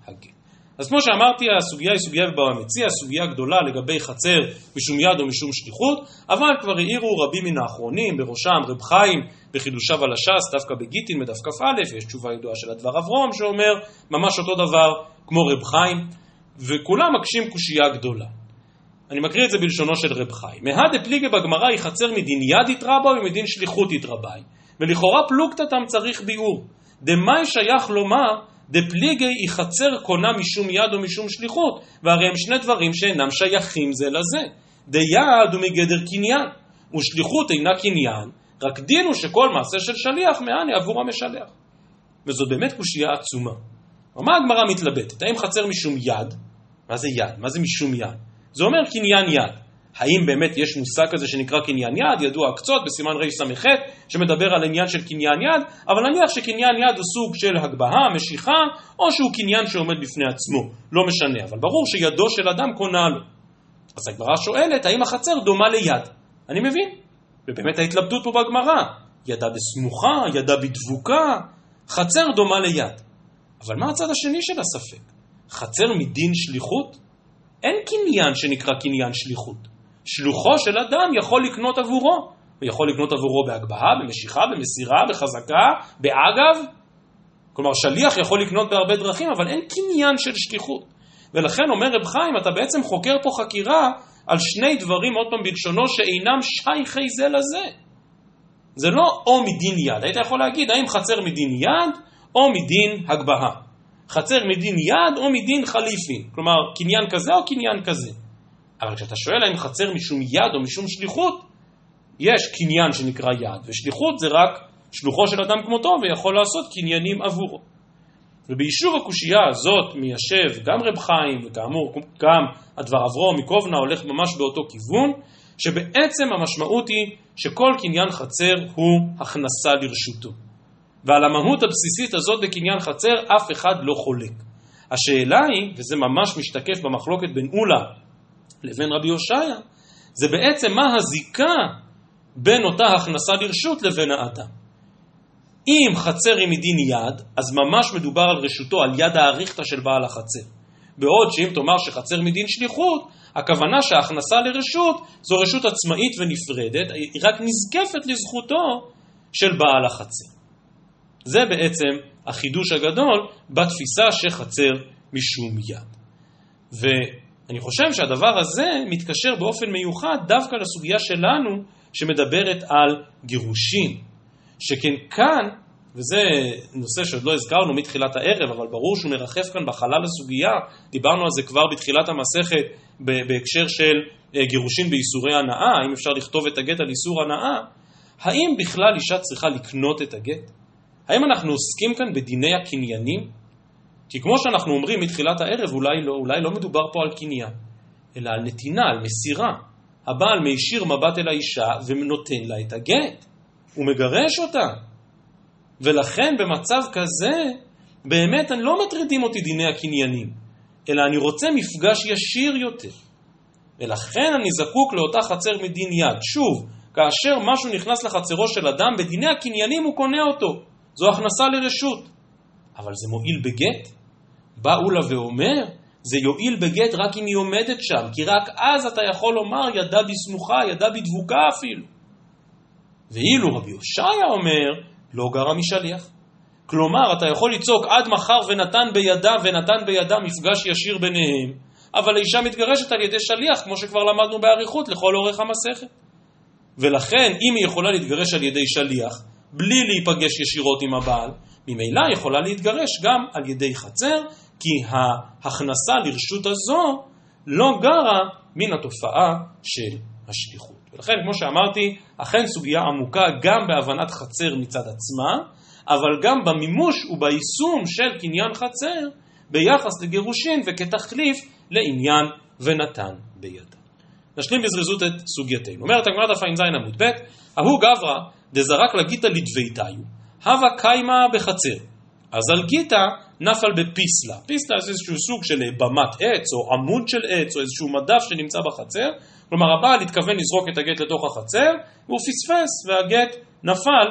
אז כמו שאמרתי, הסוגיה היא סוגיה בבבא מציע, סוגיה גדולה לגבי חצר משום יד או משום שליחות, אבל כבר העירו רבים מן האחרונים, בראשם רב חיים בחידושיו על הש"ס, דווקא בגיטין בדף כ"א, יש תשובה ידועה של הדבר אברום שאומר ממש אותו דבר כמו רב חיים, וכולם מקשים קושייה גדולה. אני מקריא את זה בלשונו של רב חיים. מהדה פליגי בגמרא היא חצר מדין יד יתרבה ומדין שליחות יתרבה. ולכאורה פלוגתתם צריך ביאור. דמאי שייך לומר דפליגי היא חצר קונה משום יד או משום שליחות, והרי הם שני דברים שאינם שייכים זה לזה. דיד הוא מגדר קניין, ושליחות אינה קניין, רק דין הוא שכל מעשה של שליח מעני עבור המשלח. וזאת באמת קושייה עצומה. מה הגמרא מתלבטת? האם חצר משום יד? מה זה יד? מה זה משום יד? זה אומר קניין יד. האם באמת יש מושג כזה שנקרא קניין יד, ידוע הקצות בסימן רס"ח, שמדבר על עניין של קניין יד, אבל נניח שקניין יד הוא סוג של הגבהה, משיכה, או שהוא קניין שעומד בפני עצמו, לא משנה, אבל ברור שידו של אדם קונה לו. אז הגמרא שואלת, האם החצר דומה ליד? אני מבין, ובאמת ההתלבטות פה בגמרא, ידה בסמוכה, ידה בדבוקה, חצר דומה ליד. אבל מה הצד השני של הספק? חצר מדין שליחות? אין קניין שנקרא קניין שליחות. שלוחו של אדם יכול לקנות עבורו. הוא יכול לקנות עבורו בהגבהה, במשיכה, במסירה, בחזקה, באגב. כלומר, שליח יכול לקנות בהרבה דרכים, אבל אין קניין של שליחות. ולכן אומר רב חיים, אתה בעצם חוקר פה חקירה על שני דברים, עוד פעם בלשונו, שאינם שייכי זה לזה. זה לא או מדין יד. היית יכול להגיד, האם חצר מדין יד או מדין הגבהה. חצר מדין יד או מדין חליפין. כלומר, קניין כזה או קניין כזה. אבל כשאתה שואל האם חצר משום יד או משום שליחות, יש קניין שנקרא יד, ושליחות זה רק שלוחו של אדם כמותו ויכול לעשות קניינים עבורו. וביישוב הקושייה הזאת מיישב גם רב חיים, וכאמור גם הדבר אברום מקובנה הולך ממש באותו כיוון, שבעצם המשמעות היא שכל קניין חצר הוא הכנסה לרשותו. ועל המהות הבסיסית הזאת בקניין חצר אף אחד לא חולק. השאלה היא, וזה ממש משתקף במחלוקת בין אולה לבין רבי הושעיה, זה בעצם מה הזיקה בין אותה הכנסה לרשות לבין האדם. אם חצר היא מדין יד, אז ממש מדובר על רשותו, על יד האריכתא של בעל החצר. בעוד שאם תאמר שחצר מדין שליחות, הכוונה שההכנסה לרשות זו רשות עצמאית ונפרדת, היא רק נזקפת לזכותו של בעל החצר. זה בעצם החידוש הגדול בתפיסה שחצר משום יד. ואני חושב שהדבר הזה מתקשר באופן מיוחד דווקא לסוגיה שלנו שמדברת על גירושין. שכן כאן, וזה נושא שעוד לא הזכרנו מתחילת הערב, אבל ברור שהוא מרחף כאן בחלל הסוגיה, דיברנו על זה כבר בתחילת המסכת בהקשר של אה, גירושין באיסורי הנאה, האם אפשר לכתוב את הגט על איסור הנאה, האם בכלל אישה צריכה לקנות את הגט? האם אנחנו עוסקים כאן בדיני הקניינים? כי כמו שאנחנו אומרים מתחילת הערב, אולי לא, אולי לא מדובר פה על קניין, אלא על נתינה, על מסירה. הבעל מישיר מבט אל האישה ונותן לה את הגט. הוא מגרש אותה. ולכן במצב כזה, באמת אני לא מטרידים אותי דיני הקניינים, אלא אני רוצה מפגש ישיר יותר. ולכן אני זקוק לאותה חצר מדין יד. שוב, כאשר משהו נכנס לחצרו של אדם, בדיני הקניינים הוא קונה אותו. זו הכנסה לרשות. אבל זה מועיל בגט? בא אולה ואומר, זה יועיל בגט רק אם היא עומדת שם, כי רק אז אתה יכול לומר ידה בסמוכה, ידה בדבוקה אפילו. ואילו רבי הושעיה אומר, לא גרה משליח. כלומר, אתה יכול לצעוק עד מחר ונתן בידה ונתן בידה מפגש ישיר ביניהם, אבל האישה מתגרשת על ידי שליח, כמו שכבר למדנו באריכות לכל אורך המסכת. ולכן, אם היא יכולה להתגרש על ידי שליח, בלי להיפגש ישירות עם הבעל, ממילא יכולה להתגרש גם על ידי חצר, כי ההכנסה לרשות הזו לא גרה מן התופעה של השליחות. ולכן, כמו שאמרתי, אכן סוגיה עמוקה גם בהבנת חצר מצד עצמה, אבל גם במימוש וביישום של קניין חצר ביחס לגירושין וכתחליף לעניין ונתן בידה. נשלים בזריזות את סוגייתנו. אומרת הגמרא דף ע"ז עמוד ב', ההוא גברא דזרק לגיתא לדביתיו, הווה קיימא בחצר. אז על גיתא נפל בפיסלה. פיסלה זה איזשהו סוג של במת עץ או עמוד של עץ או איזשהו מדף שנמצא בחצר. כלומר הבעל התכוון לזרוק את הגט לתוך החצר והוא פספס והגט נפל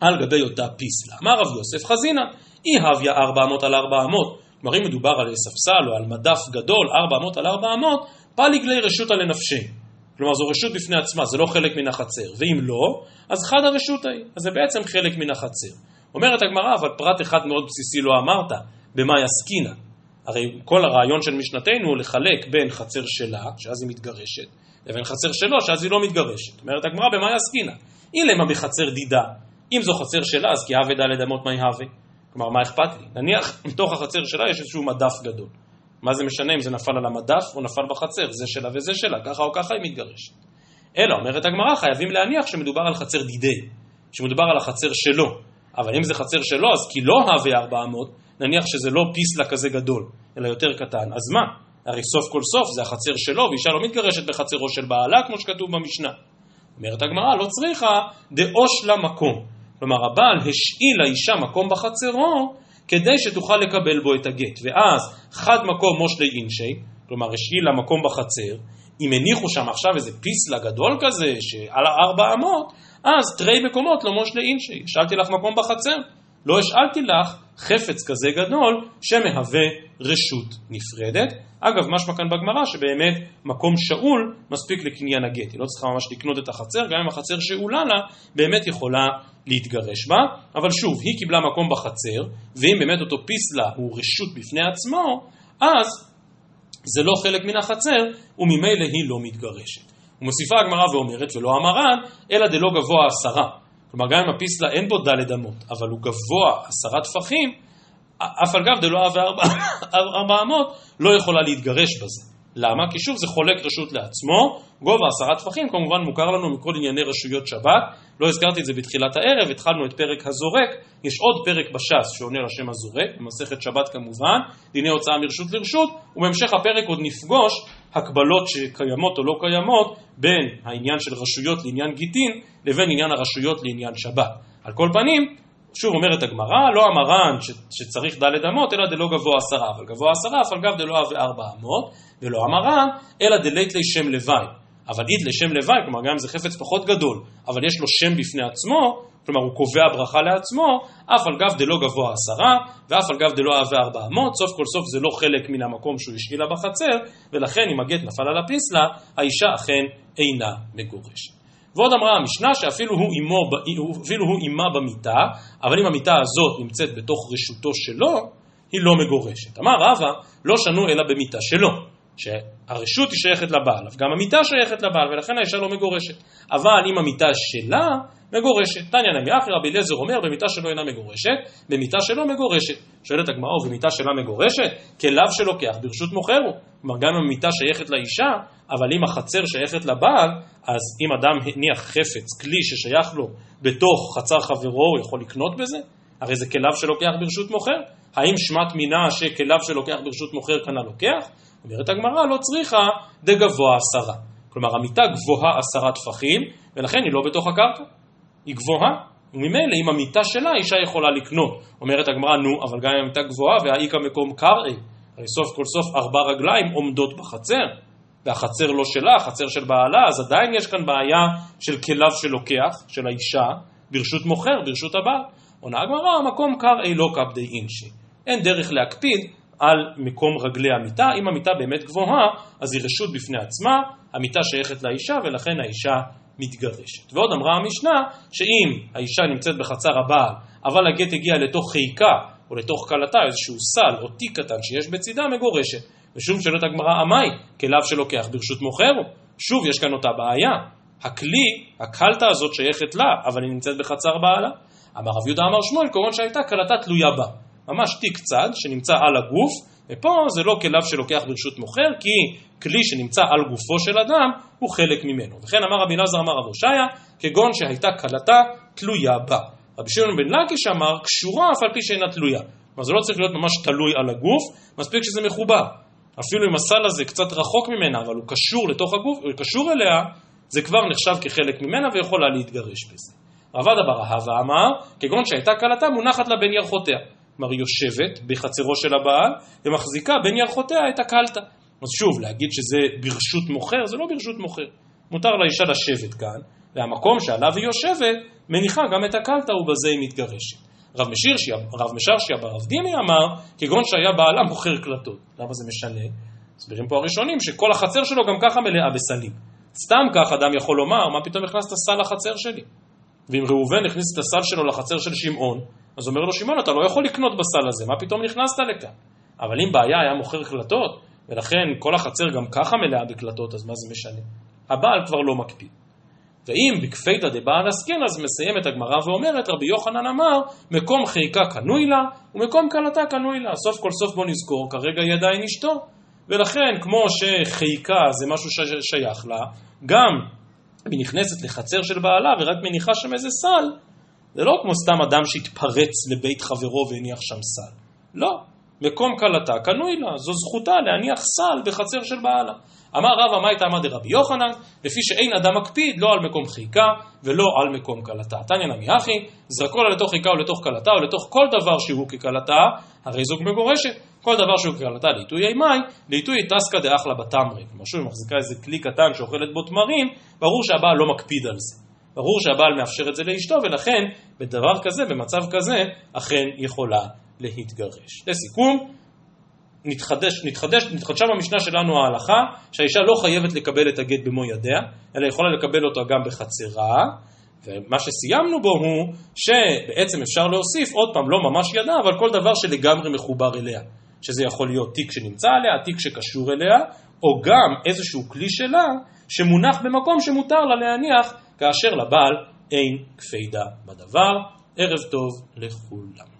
על גבי אותה פיסלה. אמר רב יוסף חזינה, אי ארבע אמות על ארבע אמות. כלומר אם מדובר על ספסל או על מדף גדול, ארבע אמות על ארבע אמות, פליגלי רשותא לנפשי. כלומר זו רשות בפני עצמה, זה לא חלק מן החצר. ואם לא, אז חד הרשות ההיא. אז זה בעצם חלק מן החצר. אומרת הגמרא, אבל פרט אחד מאוד בסיסי לא אמרת, במה יסקינה. הרי כל הרעיון של משנתנו הוא לחלק בין חצר שלה, שאז היא מתגרשת, לבין חצר שלו, שאז היא לא מתגרשת. אומרת הגמרא, במה יסקינה? אילמה בחצר דידה. אם זו חצר שלה, אז כי דלת אמות מי הווה. כלומר, מה אכפת לי? נניח, *laughs* מתוך החצר שלה יש איזשהו מדף גדול. מה זה משנה אם זה נפל על המדף או נפל בחצר, זה שלה וזה שלה, ככה או ככה היא מתגרשת. אלא, אומרת הגמרא, חייבים להניח שמדובר על חצר דידי, שמדובר על החצר שלו. אבל אם זה חצר שלו, אז כי לא הווה 400, נניח שזה לא פיסלה כזה גדול, אלא יותר קטן, אז מה? הרי סוף כל סוף זה החצר שלו, ואישה לא מתגרשת בחצרו של בעלה, כמו שכתוב במשנה. אומרת הגמרא, לא צריכה דאוש לה מקום. כלומר, הבעל השאיל לאישה מקום בחצרו, כדי שתוכל לקבל בו את הגט. ואז חד מקום מושלי אינשי, כלומר השאיל לה מקום בחצר, אם הניחו שם עכשיו איזה פיסלה גדול כזה, שעל ארבע אמות, אז תרי מקומות לא מושלי אינשי, השאלתי לך מקום בחצר. לא השאלתי לך חפץ כזה גדול שמהווה רשות נפרדת. אגב, משמע כאן בגמרא שבאמת מקום שאול מספיק לקניין הגט, היא לא צריכה ממש לקנות את החצר, גם אם החצר שאולה לה, באמת יכולה להתגרש בה, אבל שוב, היא קיבלה מקום בחצר, ואם באמת אותו פיסלה הוא רשות בפני עצמו, אז זה לא חלק מן החצר, וממילא היא לא מתגרשת. ומוסיפה הגמרא ואומרת, ולא המרן, אלא דלא גבוה עשרה. כלומר, גם אם הפיסלה אין בו דלת אמות, אבל הוא גבוה עשרה טפחים, אף על גב דלא אהבה *laughs* ארבע אמות, לא יכולה להתגרש בזה. למה? כי שוב זה חולק רשות לעצמו, גובה עשרה טפחים כמובן מוכר לנו מכל ענייני רשויות שבת, לא הזכרתי את זה בתחילת הערב, התחלנו את פרק הזורק, יש עוד פרק בש"ס שעונה לשם הזורק, במסכת שבת כמובן, דיני הוצאה מרשות לרשות, ובהמשך הפרק עוד נפגוש הקבלות שקיימות או לא קיימות בין העניין של רשויות לעניין גיטין לבין עניין הרשויות לעניין שבת. על כל פנים, שוב אומרת הגמרא, לא המרן שצריך דלת אמות, אלא דלא גבוה עשרה, אבל גבוה עשרה, אף על גב דלא אהבה ארבע אמות, ולא המרן, אלא דלית לי שם לוואי. אבל אית לשם לוואי, כלומר גם אם זה חפץ פחות גדול, אבל יש לו שם בפני עצמו, כלומר הוא קובע ברכה לעצמו, אף על גב דלא גבוה עשרה, ואף על גב דלא אהבה ארבע אמות, סוף כל סוף זה לא חלק מן המקום שהוא השאילה בחצר, ולכן אם הגט נפל על הפיסלה, האישה אכן אינה מגורשת. ועוד אמרה המשנה שאפילו הוא אימו, אפילו הוא אימה במיטה, אבל אם המיטה הזאת נמצאת בתוך רשותו שלו, היא לא מגורשת. אמר רבא, לא שנו אלא במיטה שלו. שהרשות היא שייכת לבעל, גם המיטה שייכת לבעל, ולכן האישה לא מגורשת. אבל אם המיטה שלה, מגורשת. תניא נמי אחי רבי אליעזר אומר, במיטה שלו אינה מגורשת, במיטה שלו מגורשת. שואלת הגמרא, ובמיטה שלה מגורשת? כלאו שלוקח ברשות מוכר הוא. כלומר, גם אם המיטה שייכת לאישה, אבל אם החצר שייכת לבעל, אז אם אדם הניח חפץ, כלי ששייך לו, בתוך חצר חברו, הוא יכול לקנות בזה? הרי זה כלאו שלוקח ברשות מוכר. האם שמת מינה שכלאו שלוקח ברשות מוכר כנ"ל לוקח? אומרת הגמרא, לא צריכה דגבוה עשרה. כלומר, המיטה גבוהה עשרה טפחים, ולכן היא לא בתוך הקרקע. היא גבוהה, וממילא עם המיטה שלה אישה יכולה לקנות. אומרת הגמרא, נו, אבל גם אם המיטה גבוהה והאיכא מקום קרעי, הרי סוף כל סוף ארבע רגליים עומדות בחצר, והחצר לא שלה, החצר של בעלה, אז עדיין יש כאן בעיה של כליו שלוקח, של האישה, ברשות מוכר, ברשות הבעל. עונה הגמרא, המקום קרעי לא קפדי אינשי. אין דרך להקפיד על מקום רגלי המיטה. אם המיטה באמת גבוהה, אז היא רשות בפני עצמה, המיטה שייכת לאישה ולכן האישה מתגרשת. ועוד אמרה המשנה, שאם האישה נמצאת בחצר הבעל, אבל הגט הגיע לתוך חיקה או לתוך כלתה, איזשהו סל או תיק קטן שיש בצידה, מגורשת. ושוב שואלת הגמרא, עמי, כלאו שלוקח ברשות מוכר שוב יש כאן אותה בעיה. הכלי, הקלטה הזאת שייכת לה, אבל היא נמצאת בחצר בעלה. אמר רב יהודה אמר שמואל, כמובן שהייתה כלתה תלויה בה. ממש תיק צד שנמצא על הגוף, ופה זה לא כליו שלוקח ברשות מוכר, כי כלי שנמצא על גופו של אדם הוא חלק ממנו. וכן אמר רבי נזר אמר רב הושעיה, כגון שהייתה כלתה תלויה בה. רבי שמעון בן לקיש אמר, קשורה אף על פי שאינה תלויה. כלומר זה לא צריך להיות ממש תלוי על הגוף, מספיק שזה מחובר. אפילו אם הסל הזה קצת רחוק ממנה, אבל הוא קשור לתוך הגוף, הוא קשור אליה, זה כבר נחשב כחלק ממנה ויכולה להתגרש בזה. רבד אבר אהבה אמר, כגון שהייתה כלתה מונחת לה בין ירחותיה. כלומר היא יושבת בחצרו של הבעל ומחזיקה בין ירחותיה את הקלטה. אז שוב, להגיד שזה ברשות מוכר, זה לא ברשות מוכר. מותר לאישה לשבת כאן, והמקום שעליו היא יושבת, מניחה גם את הקלטה ובזה היא מתגרשת. רב, רב משרשיה ברב דימי אמר, כגון שהיה בעלה מוכר קלטות. למה זה משנה? מסבירים פה הראשונים שכל החצר שלו גם ככה מלאה בסלים. סתם כך אדם יכול לומר, מה פתאום הכנסת סל לחצר שלי? ואם ראובן הכניס את הסל שלו לחצר של שמעון, אז אומר לו שמעון, אתה לא יכול לקנות בסל הזה, מה פתאום נכנסת לכאן? אבל אם בעיה היה מוכר קלטות, ולכן כל החצר גם ככה מלאה בקלטות, אז מה זה משנה? הבעל כבר לא מקפיד. ואם בכפייתא דבעל עסקין, אז מסיימת הגמרא ואומרת, רבי יוחנן אמר, מקום חיקה קנוי לה, ומקום כלתה קנוי לה. סוף כל סוף בוא נזכור, כרגע היא עדיין אשתו. ולכן, כמו שחיקה זה משהו ששייך לה, גם היא נכנסת לחצר של בעלה ורק מניחה שם איזה סל, זה לא כמו סתם אדם שהתפרץ לבית חברו והניח שם סל. לא. מקום כלתה קנוי לה, זו זכותה להניח סל בחצר של בעלה. אמר רבא הייתה אמר דרבי יוחנן, לפי שאין אדם מקפיד לא על מקום חיכה ולא על מקום כלתה. תניא נמי אחי, זרקו לה לתוך חיכה או לתוך כלתה או כל דבר שהוא ככלתה, הרי זוג מגורשת. כל דבר שהוא ככלתה לעיתוי אימי, לעיתוי טסקא דאחלה בתמרי. כלומר שוב, היא מחזיקה איזה כלי קטן שאוכלת בו תמרים, ברור שהבעל לא מקפיד על זה. ברור שהבעל מאפשר את זה לאשתו, ולכן בדבר כזה, במצב כזה, אכן יכולה להתגרש. לסיכום, נתחדש, נתחדש, נתחדשה במשנה שלנו ההלכה שהאישה לא חייבת לקבל את הגט במו ידיה, אלא יכולה לקבל אותו גם בחצרה, ומה שסיימנו בו הוא שבעצם אפשר להוסיף, עוד פעם, לא ממש ידה, אבל כל דבר שלגמרי מחובר אליה. שזה יכול להיות תיק שנמצא עליה, תיק שקשור אליה, או גם איזשהו כלי שלה שמונח במקום שמותר לה להניח כאשר לבעל אין קפידה בדבר. ערב טוב לכולם.